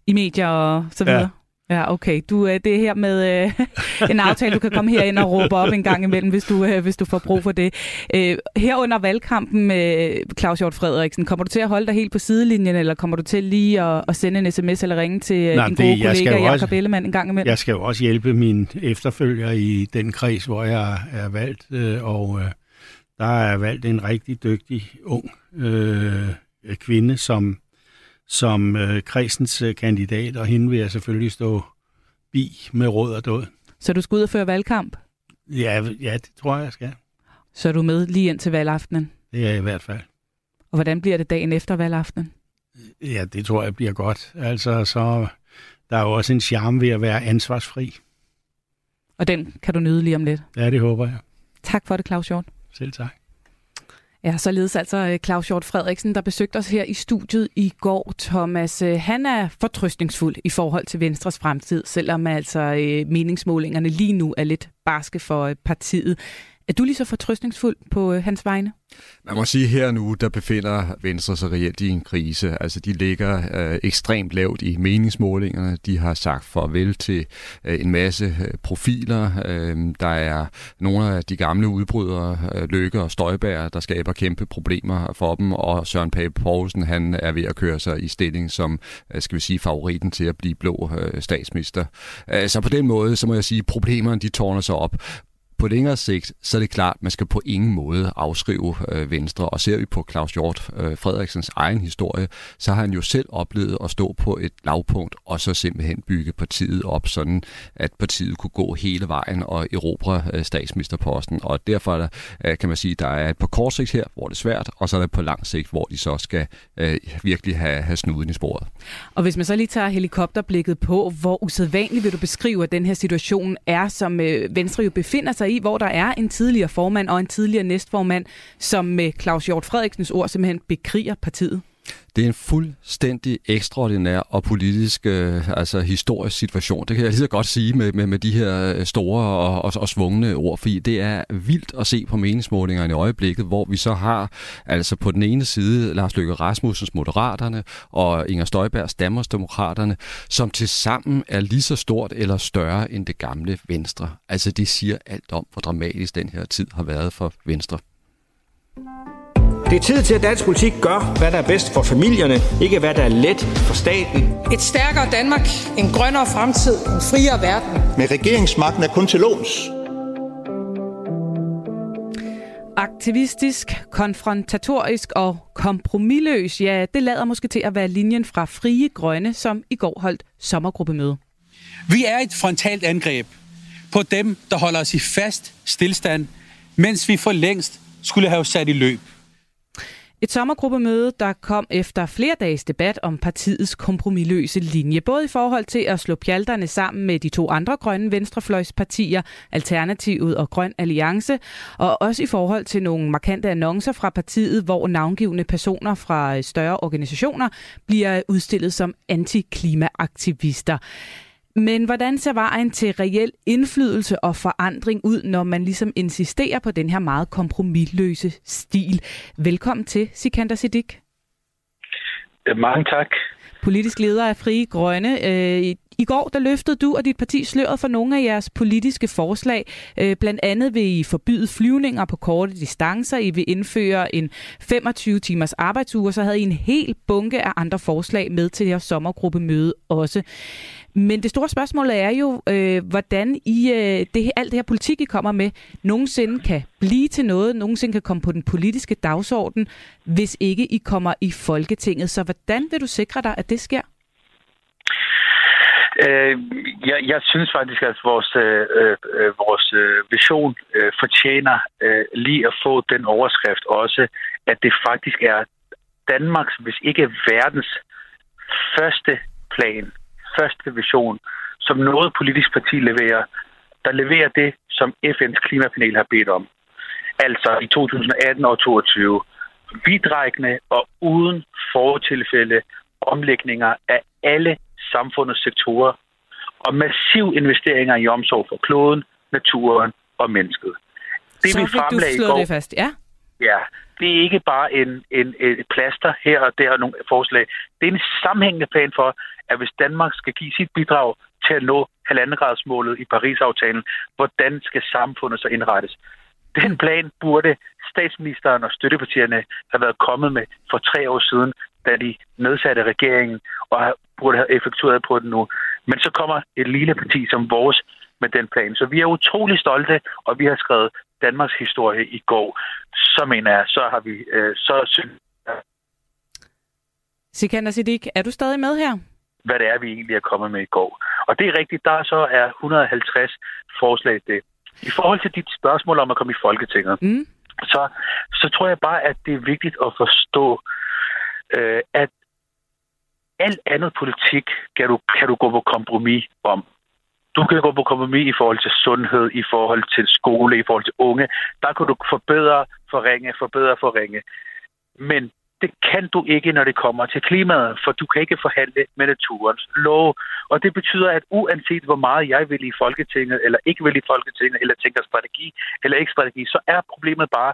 I medier og så videre? Ja. Ja, okay. Du, øh, det er her med øh, en aftale, du kan komme herind og råbe op en gang imellem, hvis du, øh, hvis du får brug for det. Øh, her under valgkampen med Claus Hjort Frederiksen, kommer du til at holde dig helt på sidelinjen, eller kommer du til lige at, at sende en sms eller ringe til øh, Nej, din gode det, kollega Jacob Ellemann en gang imellem? Jeg skal jo også hjælpe min efterfølger i den kreds, hvor jeg er valgt, øh, og øh, der er valgt en rigtig dygtig ung øh, kvinde, som som øh, kredsens øh, kandidat, og hende vil jeg selvfølgelig stå bi med råd og død. Så du skal ud og føre valgkamp? Ja, ja, det tror jeg, jeg skal. Så er du med lige ind til valgaftenen? Det er jeg i hvert fald. Og hvordan bliver det dagen efter valgaftenen? Ja, det tror jeg bliver godt. Altså, så der er jo også en charme ved at være ansvarsfri. Og den kan du nyde lige om lidt? Ja, det håber jeg. Tak for det, Claus Hjort. Selv tak. Ja, således altså øh, Claus Hjort Frederiksen, der besøgte os her i studiet i går. Thomas, øh, han er fortrystningsfuld i forhold til Venstres fremtid, selvom altså øh, meningsmålingerne lige nu er lidt barske for partiet. Er du lige så fortrystningsfuld på øh, hans vegne? Man må sige, her nu, der befinder Venstre sig reelt i en krise. Altså, de ligger øh, ekstremt lavt i meningsmålingerne. De har sagt farvel til øh, en masse øh, profiler. Øh, der er nogle af de gamle udbrydere, øh, Løkke og Støjbær, der skaber kæmpe problemer for dem. Og Søren Pape Poulsen, han er ved at køre sig i stilling som, øh, skal vi sige, favoritten til at blive blå øh, statsminister. Øh, så på den måde, så må jeg sige, problemerne de tårner sig op på længere sigt, så er det klart, at man skal på ingen måde afskrive øh, Venstre. Og ser vi på Claus Hjort øh, Frederiksens egen historie, så har han jo selv oplevet at stå på et lavpunkt, og så simpelthen bygge partiet op, sådan at partiet kunne gå hele vejen og erobre øh, statsministerposten. Og derfor er der, øh, kan man sige, der er et på kort sigt her, hvor det er svært, og så er der på lang sigt, hvor de så skal øh, virkelig have, have snuden i sporet. Og hvis man så lige tager helikopterblikket på, hvor usædvanligt vil du beskrive, at den her situation er, som øh, Venstre jo befinder sig i, hvor der er en tidligere formand og en tidligere næstformand, som med Claus Hjort Frederiksens ord simpelthen bekriger partiet? Det er en fuldstændig ekstraordinær og politisk, øh, altså historisk situation. Det kan jeg lige så godt sige med, med, med de her øh, store og, og, og svungne ord, fordi det er vildt at se på meningsmålingerne i øjeblikket, hvor vi så har altså på den ene side Lars Løkke Rasmussens Moderaterne og Inger Støjbergs Danmarksdemokraterne, som til sammen er lige så stort eller større end det gamle Venstre. Altså det siger alt om, hvor dramatisk den her tid har været for Venstre. Det er tid til, at dansk politik gør, hvad der er bedst for familierne, ikke hvad der er let for staten. Et stærkere Danmark, en grønnere fremtid, en friere verden. Med regeringsmagten er kun til låns. Aktivistisk, konfrontatorisk og kompromilløs, ja, det lader måske til at være linjen fra Frie Grønne, som i går holdt sommergruppemøde. Vi er et frontalt angreb på dem, der holder os i fast stillstand, mens vi for længst skulle have sat i løb. Et sommergruppemøde, der kom efter flere dages debat om partiets kompromilløse linje, både i forhold til at slå pjalterne sammen med de to andre grønne venstrefløjspartier, Alternativet og Grøn Alliance, og også i forhold til nogle markante annoncer fra partiet, hvor navngivende personer fra større organisationer bliver udstillet som antiklimaaktivister. Men hvordan ser vejen til reel indflydelse og forandring ud, når man ligesom insisterer på den her meget kompromilløse stil? Velkommen til, Sikander Siddiq. Mange tak. Politisk leder af Frie Grønne. I går der løftede du og dit parti sløret for nogle af jeres politiske forslag. Øh, blandt andet vil I forbyde flyvninger på korte distancer. I vil indføre en 25 timers arbejdsuge, og så havde I en hel bunke af andre forslag med til jeres sommergruppemøde også. Men det store spørgsmål er jo, øh, hvordan I øh, det, alt det her politik, I kommer med, nogensinde kan blive til noget, nogensinde kan komme på den politiske dagsorden, hvis ikke I kommer i Folketinget. Så hvordan vil du sikre dig, at det sker? Øh, jeg, jeg synes faktisk, at vores, øh, øh, øh vores øh, vision øh, fortjener øh, lige at få den overskrift også, at det faktisk er Danmarks, hvis ikke verdens første plan første vision, som noget politisk parti leverer, der leverer det, som FN's klimapanel har bedt om. Altså i 2018 og 2022. Vidrækkende og uden fortilfælde omlægninger af alle samfundets sektorer og massiv investeringer i omsorg for kloden, naturen og mennesket. Det, Så vi fremlagde du slå i går, det fast, ja? Ja, det er ikke bare en, en, et plaster her og der nogle forslag. Det er en sammenhængende plan for, at hvis Danmark skal give sit bidrag til at nå halvandegradsmålet i Paris-aftalen, hvordan skal samfundet så indrettes? Den plan burde statsministeren og støttepartierne have været kommet med for tre år siden, da de nedsatte regeringen og burde have effektueret på den nu. Men så kommer et lille parti som vores med den plan. Så vi er utrolig stolte, og vi har skrevet Danmarks historie i går. Så mener jeg, så har vi, øh, så synes Sikander Siddiq, er du stadig med her? hvad det er, vi egentlig er kommet med i går. Og det er rigtigt, der så er 150 forslag det. I forhold til dit spørgsmål om at komme i Folketinget, mm. så, så tror jeg bare, at det er vigtigt at forstå, øh, at alt andet politik kan du, kan du gå på kompromis om. Du kan gå på kompromis i forhold til sundhed, i forhold til skole, i forhold til unge. Der kan du forbedre, forringe, forbedre, forringe. Men det kan du ikke, når det kommer til klimaet, for du kan ikke forhandle med naturens lov. Og det betyder, at uanset hvor meget jeg vil i Folketinget, eller ikke vil i Folketinget, eller tænker strategi, eller ikke strategi, så er problemet bare,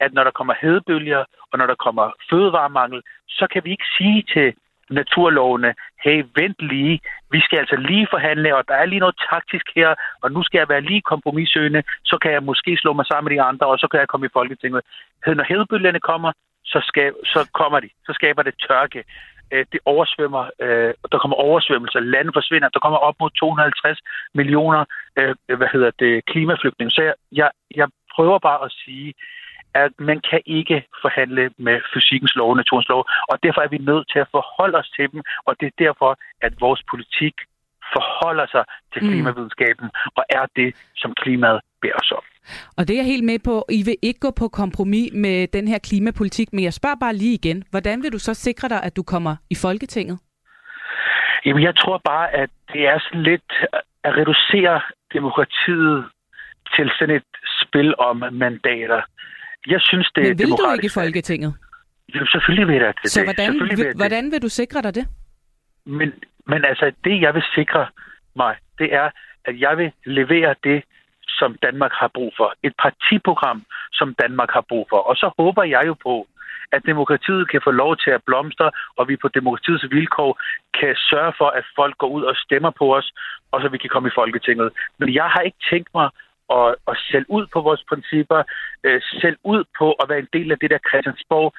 at når der kommer hedebølger, og når der kommer fødevaremangel, så kan vi ikke sige til naturlovene, hey, vent lige, vi skal altså lige forhandle, og der er lige noget taktisk her, og nu skal jeg være lige kompromissøgende, så kan jeg måske slå mig sammen med de andre, og så kan jeg komme i Folketinget. Når hedebølgerne kommer, så, skab, så kommer de. Så skaber det tørke. Øh, det oversvømmer. Øh, der kommer oversvømmelser. Landet forsvinder. Der kommer op mod 250 millioner øh, hvad hedder det, klimaflygtninge. Så jeg, jeg, jeg prøver bare at sige, at man kan ikke forhandle med fysikkens lov, naturens lov, og derfor er vi nødt til at forholde os til dem, og det er derfor, at vores politik forholder sig til mm. klimavidenskaben, mm. og er det, som klimaet beder os om. Og det er jeg helt med på. I vil ikke gå på kompromis med den her klimapolitik, men jeg spørger bare lige igen. Hvordan vil du så sikre dig, at du kommer i Folketinget? Jamen, jeg tror bare, at det er sådan lidt at reducere demokratiet til sådan et spil om mandater. Jeg synes, det Men er vil du ikke i Folketinget? Jo, selvfølgelig vil jeg det. Så hvordan, vil, vil, hvordan vil du sikre dig det? Men, men altså, det jeg vil sikre mig, det er, at jeg vil levere det, som Danmark har brug for. Et partiprogram, som Danmark har brug for. Og så håber jeg jo på, at demokratiet kan få lov til at blomstre, og vi på demokratiets vilkår kan sørge for, at folk går ud og stemmer på os, og så vi kan komme i Folketinget. Men jeg har ikke tænkt mig at, at sælge ud på vores principper, øh, sælge ud på at være en del af det der Christiansborg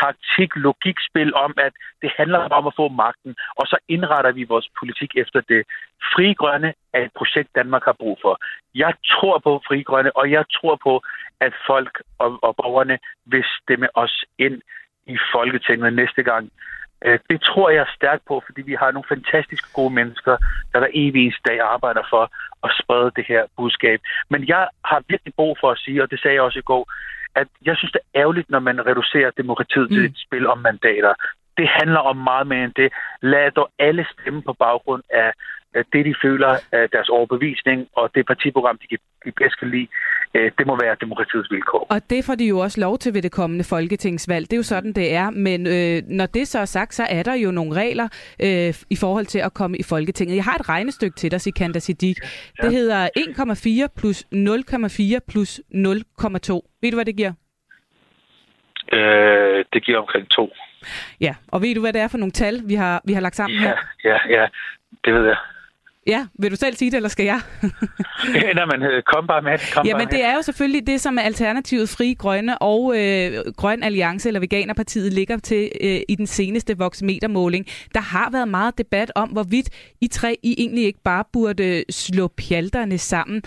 taktik, logikspil om, at det handler om at få magten, og så indretter vi vores politik efter det. Fri Grønne er et projekt, Danmark har brug for. Jeg tror på Fri Grønne, og jeg tror på, at folk og, og borgerne vil stemme os ind i Folketinget næste gang. Øh, det tror jeg stærkt på, fordi vi har nogle fantastisk gode mennesker, der der evig dag arbejder for at sprede det her budskab. Men jeg har virkelig brug for at sige, og det sagde jeg også i går, at jeg synes, det er ærgerligt, når man reducerer demokratiet mm. til et spil om mandater. Det handler om meget mere end det. Lad dog alle stemme på baggrund af det, de føler af deres overbevisning, og det partiprogram, de, de bedst kan lide, det må være demokratiets vilkår. Og det får de jo også lov til ved det kommende folketingsvalg. Det er jo sådan, det er. Men øh, når det så er sagt, så er der jo nogle regler øh, i forhold til at komme i Folketinget. Jeg har et regnestykke til dig, Sikander Siddiq. Ja. Det hedder 1,4 plus 0,4 plus 0,2. Ved du, hvad det giver? Øh, det giver omkring 2. Ja, og ved du, hvad det er for nogle tal, vi har, vi har lagt sammen ja, her? Ja, ja, det ved jeg. Ja, vil du selv sige det, eller skal jeg? Nej, men øh, kom bare med. Kom Jamen, det er jo selvfølgelig det, som Alternativet Fri Grønne og øh, Grøn Alliance eller Veganerpartiet ligger til øh, i den seneste voksmetermåling. Der har været meget debat om, hvorvidt I tre I egentlig ikke bare burde slå pjalterne sammen.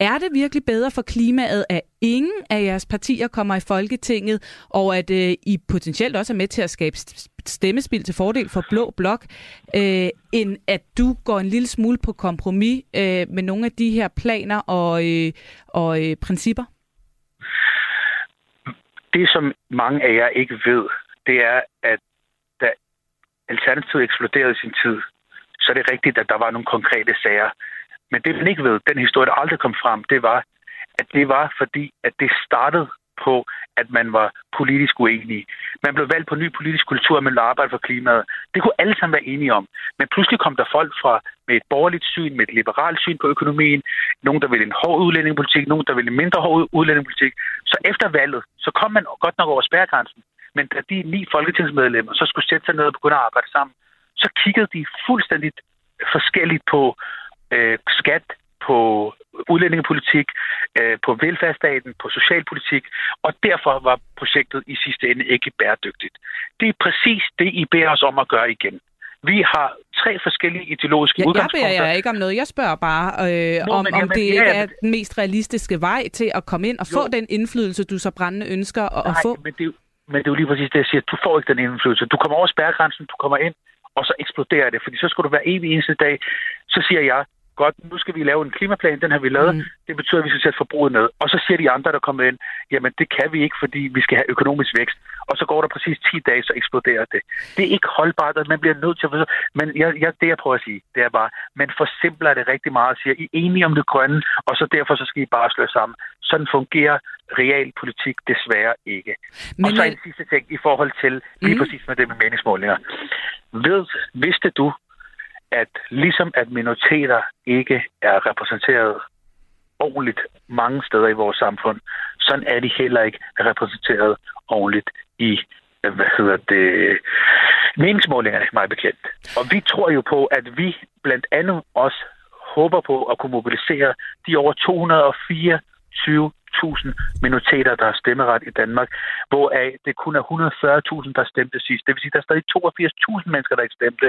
Er det virkelig bedre for klimaet, at ingen af jeres partier kommer i Folketinget, og at øh, I potentielt også er med til at skabe stemmespil til fordel for Blå Blok, øh, end at du går en lille smule på kompromis øh, med nogle af de her planer og, øh, og øh, principper? Det, som mange af jer ikke ved, det er, at da Alternativet eksploderede i sin tid, så er det rigtigt, at der var nogle konkrete sager. Men det, man ikke ved, den historie, der aldrig kom frem, det var, at det var fordi, at det startede på, at man var politisk uenig. Man blev valgt på ny politisk kultur, man ville arbejde for klimaet. Det kunne alle sammen være enige om. Men pludselig kom der folk fra med et borgerligt syn, med et liberalt syn på økonomien, nogen, der ville en hård udlændingepolitik, nogen, der ville en mindre hård udlændingepolitik. Så efter valget, så kom man godt nok over spærregrænsen. Men da de ni folketingsmedlemmer så skulle sætte sig ned og begynde at arbejde sammen, så kiggede de fuldstændig forskelligt på øh, skat, på udlændingepolitik, øh, på velfærdsstaten, på socialpolitik, og derfor var projektet i sidste ende ikke bæredygtigt. Det er præcis det, I beder os om at gøre igen. Vi har tre forskellige ideologiske ja, udgangspunkter. Jeg beder jer ikke om noget. Jeg spørger bare, øh, Nå, om, jamen, om det ikke er den mest realistiske vej til at komme ind og jo. få den indflydelse, du så brændende ønsker at, Nej, at få. Men det, men det er jo lige præcis det, jeg siger. Du får ikke den indflydelse. Du kommer over spærregrænsen, du kommer ind, og så eksploderer det. Fordi så skal du være evig eneste dag. Så siger jeg, godt, nu skal vi lave en klimaplan, den har vi lavet, mm. det betyder, at vi skal sætte forbruget ned. Og så siger de andre, der kommer ind, jamen det kan vi ikke, fordi vi skal have økonomisk vækst. Og så går der præcis 10 dage, så eksploderer det. Det er ikke holdbart, at man bliver nødt til at... Men jeg, jeg, det, jeg prøver at sige, det er bare, man forsimpler det rigtig meget og siger, I er enige om det grønne, og så derfor så skal I bare slå sammen. Sådan fungerer realpolitik desværre ikke. Men, og så en sidste ting i forhold til lige mm. præcis med det med meningsmålinger. Ved, vidste du, at ligesom at minoriteter ikke er repræsenteret ordentligt mange steder i vores samfund, sådan er de heller ikke repræsenteret ordentligt i hvad hedder det, meningsmålingerne, meget bekendt. Og vi tror jo på, at vi blandt andet også håber på at kunne mobilisere de over 224 minoriteter, der har stemmeret i Danmark, hvoraf det kun er 140.000, der stemte sidst. Det vil sige, at der er stadig 82.000 mennesker, der ikke stemte.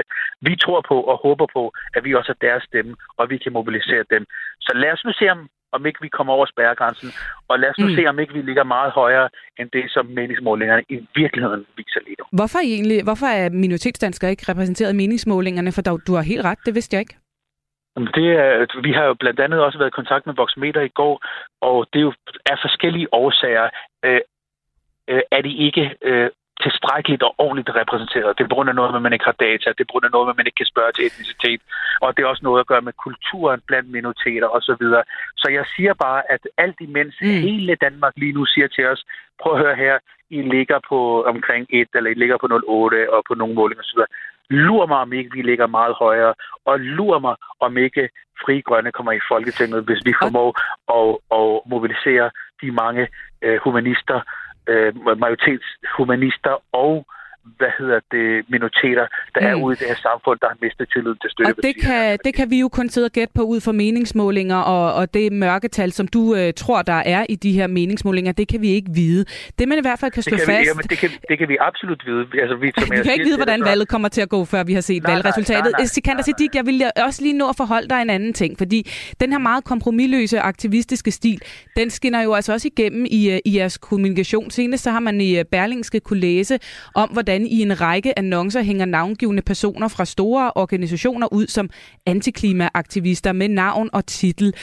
Vi tror på og håber på, at vi også er deres stemme, og vi kan mobilisere dem. Så lad os nu se, om om ikke vi kommer over spærregrænsen, og lad os nu mm. se, om ikke vi ligger meget højere end det, som meningsmålingerne i virkeligheden viser lige nu. Hvorfor, egentlig, hvorfor er minoritetsdanskere ikke repræsenteret i meningsmålingerne? For du har helt ret, det vidste jeg ikke. Det er, vi har jo blandt andet også været i kontakt med Voxmeter i går, og det er jo af forskellige årsager, øh, øh, er de ikke øh, tilstrækkeligt og ordentligt repræsenteret. Det er på grund af noget, at man ikke har data. Det er på grund af noget, at man ikke kan spørge til etnicitet. Og det er også noget at gøre med kulturen blandt minoriteter osv. Så, så jeg siger bare, at alt imens mm. hele Danmark lige nu siger til os, prøv at høre her, I ligger på omkring 1, eller I ligger på 0,8 og på nogle målinger osv. Lur mig, om ikke vi ligger meget højere, og lur mig, om ikke Fri Grønne kommer i Folketinget, hvis vi formår at, at mobilisere de mange øh, humanister, øh, majoritetshumanister og hvad hedder det, minoriteter, der mm. er ude i det her samfund, der har mistet tillid til støtte. Og det kan, det kan vi jo kun sidde og gætte på ud fra meningsmålinger, og, og det mørketal, som du øh, tror, der er i de her meningsmålinger, det kan vi ikke vide. Det man i hvert fald kan slå det kan fast... Vi, jamen, det, kan, det kan vi absolut vide. Altså, vi, som vi kan ikke vide, hvordan det, valget kommer til at gå, før vi har set nej, valgresultatet. Nej, nej, Sikander Siddiq, jeg vil også lige nå at forholde dig en anden ting, fordi den her meget kompromilløse aktivistiske stil, den skinner jo altså også igennem i, øh, i jeres kommunikation. Senest så har man i øh, Berlingske kunne læse om, hvordan i en række annoncer hænger navngivende personer fra store organisationer ud som antiklimaaktivister med navn og titel.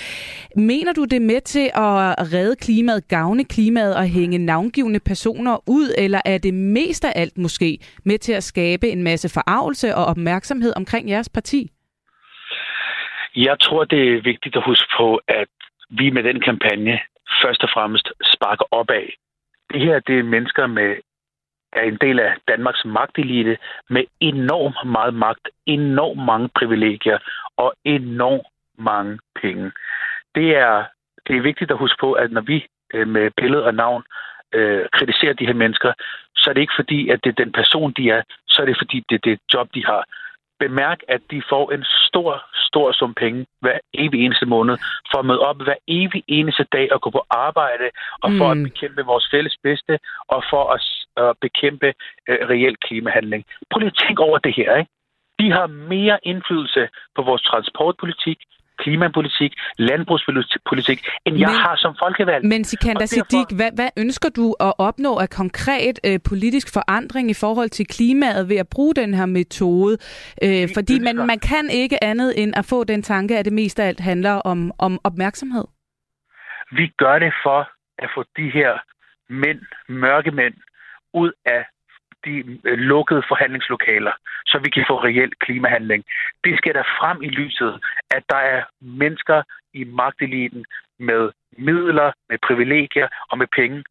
Mener du det med til at redde klimaet, gavne klimaet og hænge navngivende personer ud, eller er det mest af alt måske med til at skabe en masse forarvelse og opmærksomhed omkring jeres parti? Jeg tror, det er vigtigt at huske på, at vi med den kampagne først og fremmest sparker opad. Det her det er mennesker med er en del af Danmarks magtelite med enormt meget magt, enormt mange privilegier og enormt mange penge. Det er, det er vigtigt at huske på, at når vi øh, med billede og navn øh, kritiserer de her mennesker, så er det ikke fordi, at det er den person, de er, så er det fordi, det er det job, de har bemærk, at de får en stor, stor sum penge hver evig eneste måned for at møde op hver evig eneste dag og gå på arbejde og for mm. at bekæmpe vores fælles bedste og for at, at bekæmpe uh, reel klimahandling. Prøv lige at tænke over det her. Ikke? De har mere indflydelse på vores transportpolitik, klimapolitik, landbrugspolitik, end men, jeg har som folkevalgt. Men Sikander derfor... Siddiq, hvad, hvad ønsker du at opnå af konkret øh, politisk forandring i forhold til klimaet ved at bruge den her metode? Øh, fordi man, man kan ikke andet end at få den tanke, at det mest af alt handler om, om opmærksomhed. Vi gør det for at få de her mænd, mørke mænd, ud af de øh, lukkede forhandlingslokaler, så vi kan få reelt klimahandling. Det skal der frem i lyset, at der er mennesker i magteliten med midler, med privilegier og med penge,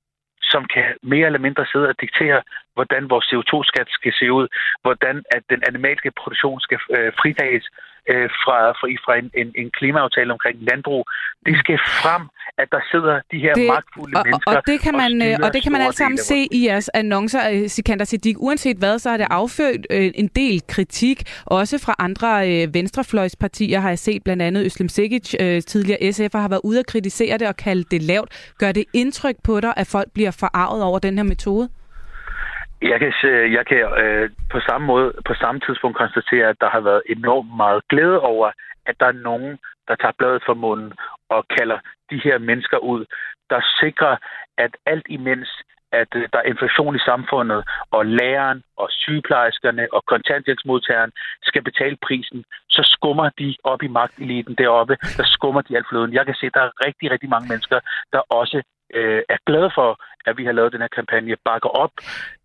som kan mere eller mindre sidde og diktere, hvordan vores CO2-skat skal se ud, hvordan at den animalske produktion skal øh, fridages øh, fra, fra, fra en, en, en klimaaftale omkring landbrug. Det skal frem, at der sidder de her det, magtfulde og, mennesker og det kan man, og, øh, og det kan man alt sammen se i jeres annoncer, øh, Sikander Siddiq. Uanset hvad, så har det affødt øh, en del kritik, også fra andre øh, venstrefløjspartier har jeg set, blandt andet Øslem Sikic, øh, tidligere SF, har været ude at kritisere det og kalde det lavt. Gør det indtryk på dig, at folk bliver forarvet over den her metode? Jeg kan, jeg kan øh, på samme måde, på samme tidspunkt konstatere, at der har været enormt meget glæde over, at der er nogen, der tager bladet fra munden og kalder de her mennesker ud, der sikrer, at alt imens at øh, der er inflation i samfundet, og læreren og sygeplejerskerne og kontanthjælpsmodtageren skal betale prisen, så skummer de op i magteliten deroppe, der skummer de alt fløden. Jeg kan se, at der er rigtig, rigtig mange mennesker, der også øh, er glade for, at vi har lavet den her kampagne, bakker op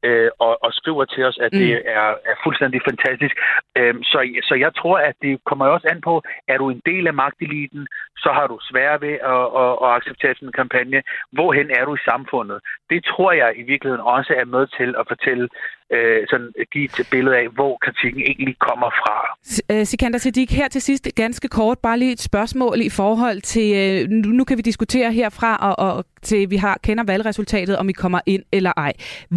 øh, og, og skriver til os, at mm. det er, er fuldstændig fantastisk. Øh, så, så jeg tror, at det kommer også an på, er du en del af magteliten, så har du svært ved at, at, at acceptere sådan en kampagne. Hvorhen er du i samfundet? Det tror jeg i virkeligheden også er med til at fortælle, øh, sådan give et billede af, hvor kritikken egentlig kommer fra. Øh, Sikander Siddiq, her til sidst ganske kort, bare lige et spørgsmål i forhold til, øh, nu, nu kan vi diskutere herfra og, og til vi har kender valgresultatet, om I kommer ind eller ej.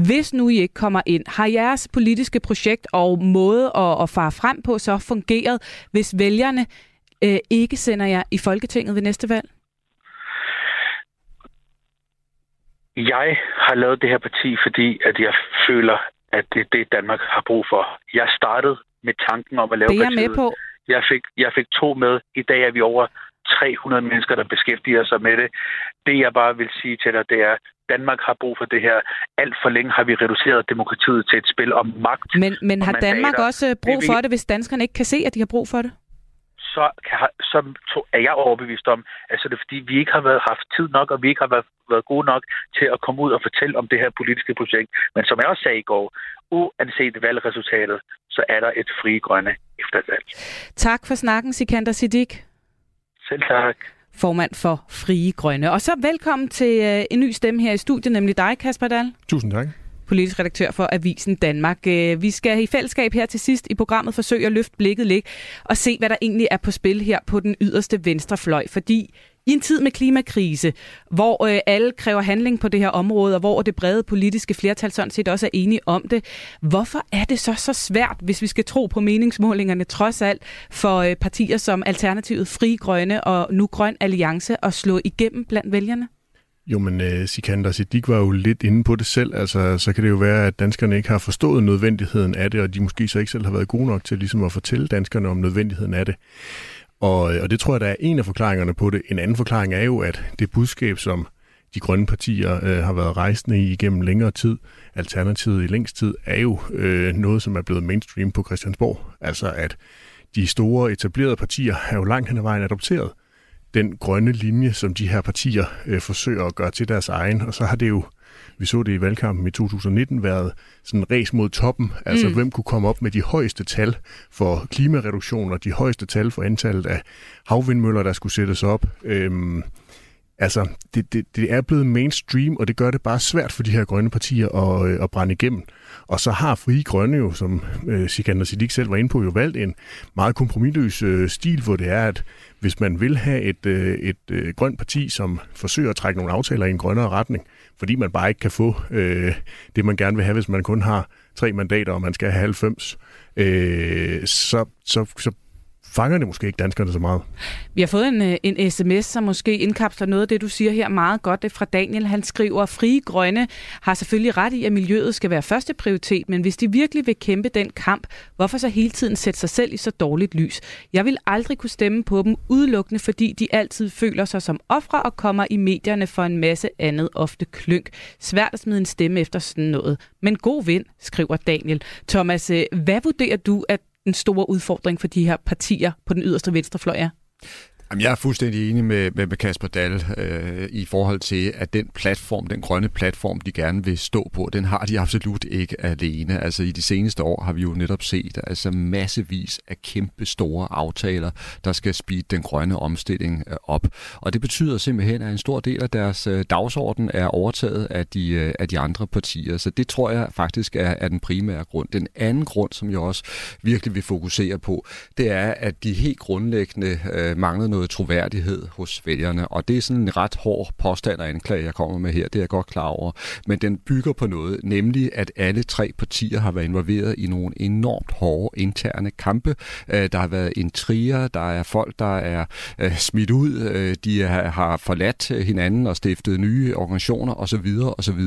Hvis nu I ikke kommer ind, har jeres politiske projekt og måde at, at fare frem på så fungeret, hvis vælgerne øh, ikke sender jer i Folketinget ved næste valg? Jeg har lavet det her parti, fordi at jeg føler, at det er det, Danmark har brug for. Jeg startede med tanken om at lave det er partiet. med på. Jeg fik, jeg fik to med. I dag er vi over 300 mennesker, der beskæftiger sig med det. Det, jeg bare vil sige til dig, det er, Danmark har brug for det her. Alt for længe har vi reduceret demokratiet til et spil om magt. Men, men har Danmark også brug for det, hvis danskerne ikke kan se, at de har brug for det? så, kan, så er jeg overbevist om, at så er det fordi, vi ikke har været, haft tid nok, og vi ikke har været, været gode nok til at komme ud og fortælle om det her politiske projekt. Men som jeg også sagde i går, uanset valgresultatet, så er der et frie grønne efter valg. Tak for snakken, Sikander Siddiq. Selv tak formand for Frie Grønne. Og så velkommen til øh, en ny stemme her i studiet, nemlig dig, Kasper Dahl. Tusind tak politisk redaktør for Avisen Danmark. Øh, vi skal i fællesskab her til sidst i programmet forsøge at løfte blikket lidt og se, hvad der egentlig er på spil her på den yderste venstrefløj, fordi i en tid med klimakrise, hvor øh, alle kræver handling på det her område, og hvor det brede politiske flertal sådan set også er enige om det, hvorfor er det så så svært, hvis vi skal tro på meningsmålingerne trods alt, for øh, partier som Alternativet, Fri Grønne og nu Grøn Alliance at slå igennem blandt vælgerne? Jo, men uh, Sikander Siddiq var jo lidt inde på det selv. Altså, så kan det jo være, at danskerne ikke har forstået nødvendigheden af det, og de måske så ikke selv har været gode nok til ligesom at fortælle danskerne om nødvendigheden af det. Og, øh, og det tror jeg, der er en af forklaringerne på det. En anden forklaring er jo, at det budskab, som de grønne partier øh, har været rejsende i igennem længere tid, alternativet i længst tid, er jo øh, noget, som er blevet mainstream på Christiansborg. Altså at de store etablerede partier har jo langt hen ad vejen adopteret den grønne linje, som de her partier øh, forsøger at gøre til deres egen. Og så har det jo, vi så det i valgkampen i 2019, været sådan en race mod toppen. Altså, mm. hvem kunne komme op med de højeste tal for klimareduktioner, de højeste tal for antallet af havvindmøller, der skulle sættes op. Øhm, altså, det, det, det er blevet mainstream, og det gør det bare svært for de her grønne partier at, øh, at brænde igennem. Og så har Frie Grønne jo, som øh, Sikander Siddiq selv var inde på, jo valgt en meget kompromilløs øh, stil, hvor det er, at hvis man vil have et, øh, et øh, grønt parti, som forsøger at trække nogle aftaler i en grønnere retning, fordi man bare ikke kan få øh, det, man gerne vil have, hvis man kun har tre mandater, og man skal have 90, øh, så, så, så fanger det måske ikke danskerne så meget. Vi har fået en, øh, en sms, som måske indkapsler noget af det, du siger her meget godt Det fra Daniel. Han skriver, at Frie Grønne har selvfølgelig ret i, at miljøet skal være første prioritet, men hvis de virkelig vil kæmpe den kamp, hvorfor så hele tiden sætte sig selv i så dårligt lys? Jeg vil aldrig kunne stemme på dem udelukkende, fordi de altid føler sig som ofre og kommer i medierne for en masse andet, ofte klønk. Svært at smide en stemme efter sådan noget. Men god vind, skriver Daniel. Thomas, øh, hvad vurderer du, at den store udfordring for de her partier på den yderste venstrefløj er? Jamen, jeg er fuldstændig enig med, med, med Kasper Dahl øh, i forhold til, at den platform, den grønne platform, de gerne vil stå på, den har de absolut ikke alene. Altså i de seneste år har vi jo netop set altså massevis af kæmpe store aftaler, der skal speede den grønne omstilling øh, op. Og det betyder simpelthen, at en stor del af deres øh, dagsorden er overtaget af de, øh, af de andre partier. Så det tror jeg faktisk er, er den primære grund. Den anden grund, som jeg også virkelig vil fokusere på, det er, at de helt grundlæggende øh, mangler noget troværdighed hos vælgerne. Og det er sådan en ret hård påstand og anklage, jeg kommer med her. Det er jeg godt klar over. Men den bygger på noget, nemlig at alle tre partier har været involveret i nogle enormt hårde interne kampe. Øh, der har været intriger, der er folk, der er øh, smidt ud, øh, de har forladt hinanden og stiftet nye organisationer osv. osv.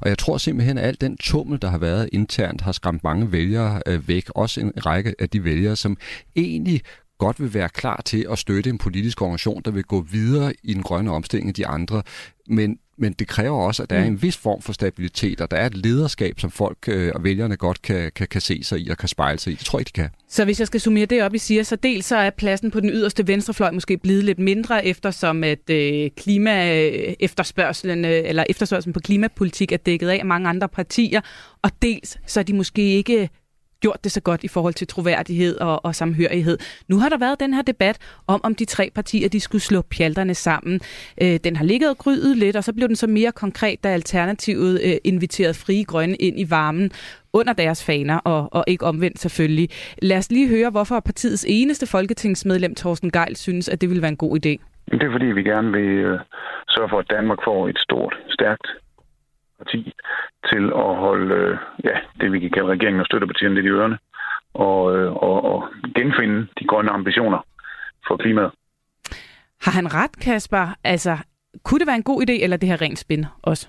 Og jeg tror simpelthen, at al den tummel, der har været internt, har skræmt mange vælgere væk. Også en række af de vælgere, som egentlig godt vil være klar til at støtte en politisk organisation, der vil gå videre i den grønne omstilling af de andre. Men, men det kræver også, at der er en mm. vis form for stabilitet, og der er et lederskab, som folk øh, og vælgerne godt kan, kan, kan se sig i og kan spejle sig i. Det tror jeg, de kan. Så hvis jeg skal summere det op, I siger, så dels så er pladsen på den yderste venstrefløj måske blevet lidt mindre, eftersom at øh, klima efterspørgselen, øh, eller efterspørgselen på klimapolitik er dækket af mange andre partier, og dels så er de måske ikke gjort det så godt i forhold til troværdighed og, og samhørighed. Nu har der været den her debat om, om de tre partier de skulle slå pjalterne sammen. Øh, den har ligget og grydet lidt, og så blev den så mere konkret, da Alternativet øh, inviterede Frie Grønne ind i varmen under deres faner, og, og ikke omvendt selvfølgelig. Lad os lige høre, hvorfor partiets eneste folketingsmedlem, Thorsten Geil, synes, at det ville være en god idé. Det er fordi, vi gerne vil øh, sørge for, at Danmark får et stort, stærkt parti til at holde øh, ja, det, vi kan kalde regeringen og støttepartierne lidt i ørerne, og, øh, og, og genfinde de grønne ambitioner for klimaet. Har han ret, Kasper? Altså, kunne det være en god idé, eller det her rent spin også?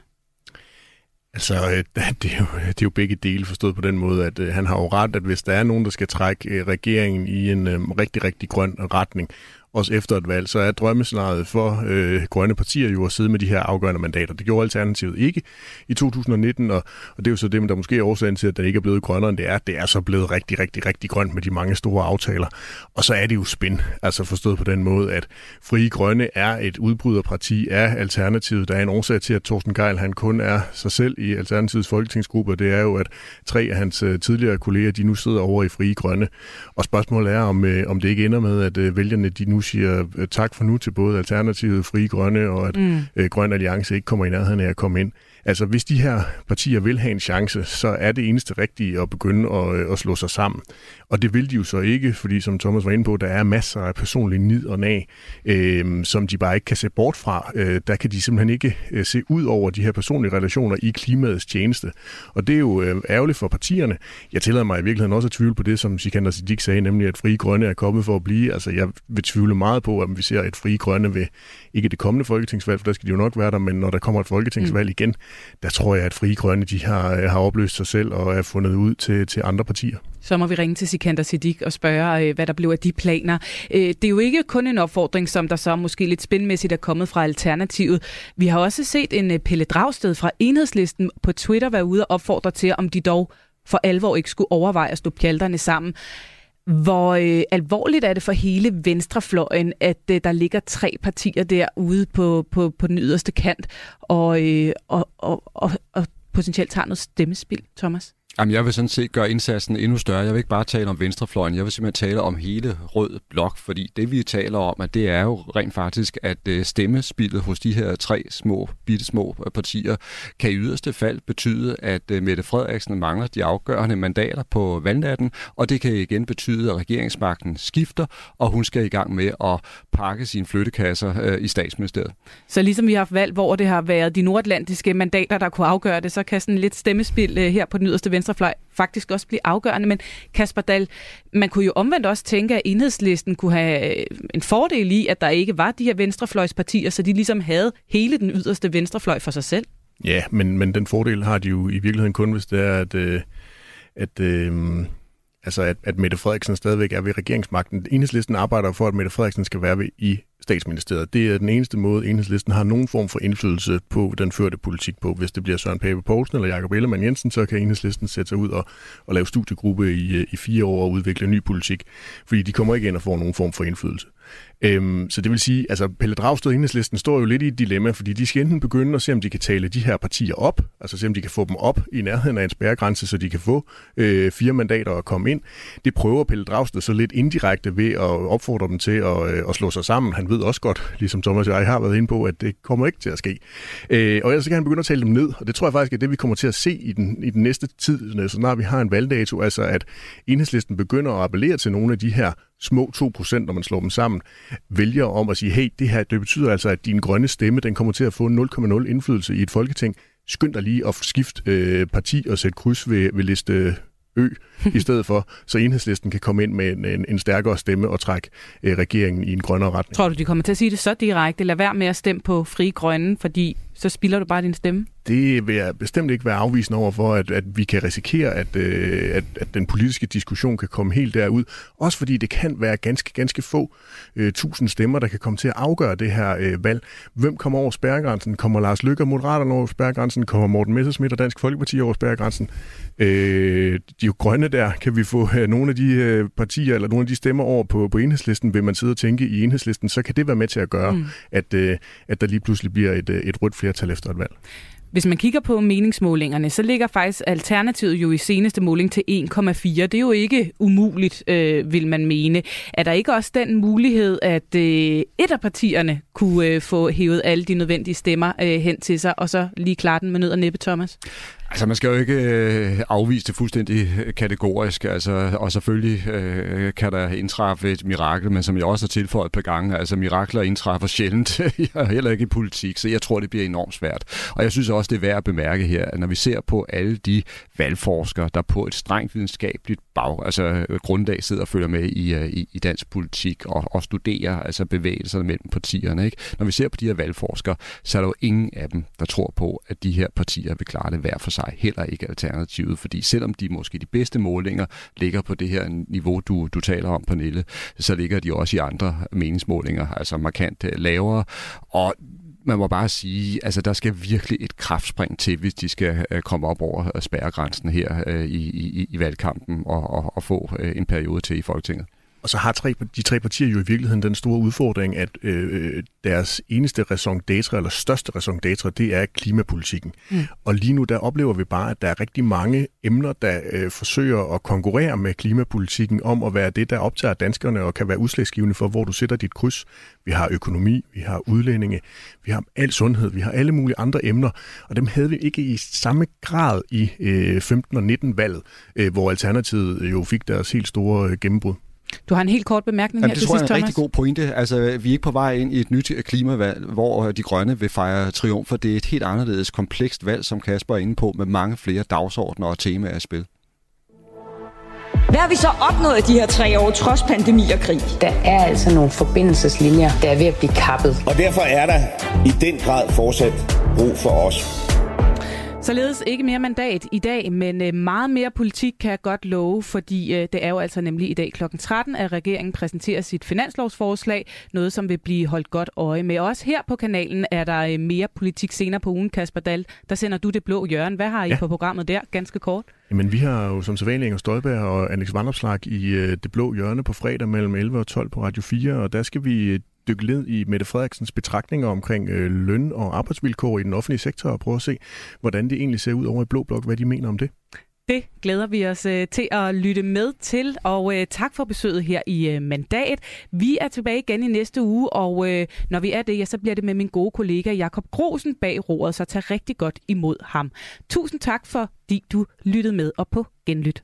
Altså, øh, det er, jo, det er jo begge dele forstået på den måde, at han har jo ret, at hvis der er nogen, der skal trække regeringen i en øh, rigtig, rigtig grøn retning, også efter et valg, så er drømmescenariet for øh, grønne partier jo at sidde med de her afgørende mandater. Det gjorde Alternativet ikke i 2019, og, og det er jo så det, der måske er årsagen til, at den ikke er blevet grønnere, end det er. Det er så blevet rigtig, rigtig, rigtig grønt med de mange store aftaler. Og så er det jo spin, altså forstået på den måde, at Frie Grønne er et udbryderparti af Alternativet. Der er en årsag til, at Thorsten Geil han kun er sig selv i Alternativets folketingsgruppe, det er jo, at tre af hans øh, tidligere kolleger, de nu sidder over i Frie Grønne. Og spørgsmålet er, om, øh, om det ikke ender med, at øh, vælgerne de nu siger øh, tak for nu til både Alternativet, Frie Grønne og at mm. øh, Grøn Alliance ikke kommer i nærheden af at komme ind. Altså, hvis de her partier vil have en chance, så er det eneste rigtige at begynde at, øh, at slå sig sammen. Og det vil de jo så ikke, fordi som Thomas var inde på, der er masser af personlige nid og nag, øh, som de bare ikke kan se bort fra. Øh, der kan de simpelthen ikke øh, se ud over de her personlige relationer i klimaets tjeneste. Og det er jo øh, ærgerligt for partierne. Jeg tillader mig i virkeligheden også at tvivle på det, som Sikander Siddiq sagde, nemlig at Fri Grønne er kommet for at blive. Altså jeg vil tvivle meget på, at vi ser et Fri Grønne ved ikke det kommende folketingsvalg, for der skal de jo nok være der, men når der kommer et folketingsvalg mm. igen, der tror jeg, at Fri Grønne de har, har opløst sig selv og er fundet ud til, til andre partier. Så må vi ringe til Sikander Siddiq og spørge, øh, hvad der blev af de planer. Øh, det er jo ikke kun en opfordring, som der så måske lidt spændmæssigt er kommet fra Alternativet. Vi har også set en øh, Pelle Dragsted fra Enhedslisten på Twitter være ude og opfordre til, om de dog for alvor ikke skulle overveje at stå pjalterne sammen. Hvor øh, alvorligt er det for hele venstrefløjen, at øh, der ligger tre partier derude på, på, på den yderste kant, og, øh, og, og, og, og potentielt har noget stemmespil, Thomas? Jamen, jeg vil sådan set gøre indsatsen endnu større. Jeg vil ikke bare tale om venstrefløjen, jeg vil simpelthen tale om hele rød blok, fordi det vi taler om, at det er jo rent faktisk, at øh, stemmespillet hos de her tre små, bitte små øh, partier, kan i yderste fald betyde, at øh, Mette Frederiksen mangler de afgørende mandater på valgnatten, og det kan igen betyde, at regeringsmagten skifter, og hun skal i gang med at pakke sine flyttekasser i statsministeriet. Så ligesom vi har haft valg, hvor det har været de nordatlantiske mandater, der kunne afgøre det, så kan sådan lidt stemmespil her på den yderste venstrefløj faktisk også blive afgørende. Men Kasper Dahl, man kunne jo omvendt også tænke, at enhedslisten kunne have øh, en fordel i, at der ikke var de her venstrefløjspartier, så de ligesom havde hele den yderste venstrefløj for sig selv. Ja, men, men den fordel har de jo i virkeligheden kun, hvis det er, at, øh, at øh, altså at, at Mette Frederiksen stadigvæk er ved regeringsmagten. Enhedslisten arbejder for, at Mette Frederiksen skal være ved i statsministeriet. Det er den eneste måde, enhedslisten har nogen form for indflydelse på den førte politik på. Hvis det bliver Søren Pape Poulsen eller Jakob Ellemann Jensen, så kan enhedslisten sætte sig ud og, og lave studiegruppe i, øh, i fire år og udvikle ny politik. Fordi de kommer ikke ind og får nogen form for indflydelse. Øhm, så det vil sige, altså Pelle Dragsted og Enhedslisten står jo lidt i et dilemma, fordi de skal enten begynde at se, om de kan tale de her partier op, altså se, om de kan få dem op i nærheden af en spærregrænse, så de kan få øh, fire mandater og komme ind. Det prøver Pelle Dragsted så lidt indirekte ved at opfordre dem til at, øh, at slå sig sammen. Han ved også godt, ligesom Thomas og jeg har været inde på, at det kommer ikke til at ske. Øh, og ellers så kan han begynde at tale dem ned, og det tror jeg faktisk er det, vi kommer til at se i den, i den næste tid, så når vi har en valgdato, altså at Enhedslisten begynder at appellere til nogle af de her små 2%, når man slår dem sammen, vælger om at sige, hey, det her det betyder altså, at din grønne stemme, den kommer til at få 0,0 indflydelse i et folketing. Skynd dig lige at skifte øh, parti og sætte kryds ved, ved liste Ø i stedet for, så enhedslisten kan komme ind med en, en, en stærkere stemme og trække øh, regeringen i en grønnere retning. Tror du, de kommer til at sige det så direkte? Lad være med at stemme på Fri Grønne, fordi så spilder du bare din stemme? Det vil jeg bestemt ikke være afvisende over for, at, at vi kan risikere, at, øh, at, at den politiske diskussion kan komme helt derud. Også fordi det kan være ganske, ganske få øh, tusind stemmer, der kan komme til at afgøre det her øh, valg. Hvem kommer over spærregrænsen? Kommer Lars Løkke og Moderaterne over spærregrænsen? Kommer Morten Messersmith og Dansk Folkeparti over spærregrænsen? Øh, de grønne der, kan vi få øh, nogle af de øh, partier eller nogle af de stemmer over på, på enhedslisten, vil man sidde og tænke i enhedslisten, så kan det være med til at gøre, mm. at, øh, at der lige pludselig bliver et, øh, et rødt flertal efter et valg. Hvis man kigger på meningsmålingerne, så ligger faktisk Alternativet jo i seneste måling til 1,4. Det er jo ikke umuligt, øh, vil man mene. Er der ikke også den mulighed, at øh, et af partierne kunne øh, få hævet alle de nødvendige stemmer øh, hen til sig, og så lige klare den med nød og næppe, Thomas? Altså, man skal jo ikke øh, afvise det fuldstændig øh, kategorisk, altså, og selvfølgelig øh, kan der indtræffe et mirakel, men som jeg også har tilføjet et par gange, altså mirakler indtræffer sjældent, heller ikke i politik, så jeg tror, det bliver enormt svært. Og jeg synes også, det er værd at bemærke her, at når vi ser på alle de valgforskere, der på et strengt videnskabeligt bag, altså øh, grundlag sidder og følger med i, øh, i, i dansk politik og, og studerer altså bevægelserne mellem partierne, ikke? når vi ser på de her valgforskere, så er der jo ingen af dem, der tror på, at de her partier vil klare det hver for sig sig heller ikke alternativet, fordi selvom de måske de bedste målinger ligger på det her niveau, du, du taler om, Pernille, så ligger de også i andre meningsmålinger, altså markant øh, lavere, og man må bare sige, altså der skal virkelig et kraftspring til, hvis de skal øh, komme op over øh, spærregrænsen her i, i, i valgkampen og, og, og få en periode til i Folketinget. Og så har tre, de tre partier jo i virkeligheden den store udfordring, at øh, deres eneste raison d'etre, eller største raison d'etre, det er klimapolitikken. Mm. Og lige nu der oplever vi bare, at der er rigtig mange emner, der øh, forsøger at konkurrere med klimapolitikken om at være det, der optager danskerne og kan være udslagsgivende for, hvor du sætter dit kryds. Vi har økonomi, vi har udlændinge, vi har al sundhed, vi har alle mulige andre emner, og dem havde vi ikke i samme grad i øh, 15 og 19 valget, øh, hvor Alternativet jo fik deres helt store øh, gennembrud. Du har en helt kort bemærkning Jamen, her det til tror jeg sidst, er en Thomas. rigtig god pointe. Altså, vi er ikke på vej ind i et nyt klimavalg, hvor de grønne vil fejre triumfer. Det er et helt anderledes komplekst valg, som Kasper er inde på, med mange flere dagsordner og temaer i spil. Hvad har vi så opnået de her tre år, trods pandemi og krig? Der er altså nogle forbindelseslinjer, der er ved at blive kappet. Og derfor er der i den grad fortsat brug for os. Således ikke mere mandat i dag, men øh, meget mere politik kan jeg godt love, fordi øh, det er jo altså nemlig i dag kl. 13, at regeringen præsenterer sit finanslovsforslag, noget som vil blive holdt godt øje med. Også her på kanalen er der øh, mere politik senere på ugen, Kasper Dahl. Der sender du det blå hjørne. Hvad har I ja. på programmet der, ganske kort? Jamen, vi har jo som sædvanlig Inger Støjberg og Alex Vandopslag i øh, Det Blå Hjørne på fredag mellem 11 og 12 på Radio 4, og der skal vi dykke ned i Mette Frederiksens betragtninger omkring øh, løn og arbejdsvilkår i den offentlige sektor og prøve at se, hvordan det egentlig ser ud over i Blå Blok, hvad de mener om det. Det glæder vi os øh, til at lytte med til, og øh, tak for besøget her i øh, Mandat. Vi er tilbage igen i næste uge, og øh, når vi er det, ja, så bliver det med min gode kollega Jakob Grosen bag roret, så tag rigtig godt imod ham. Tusind tak, fordi du lyttede med og på genlyt.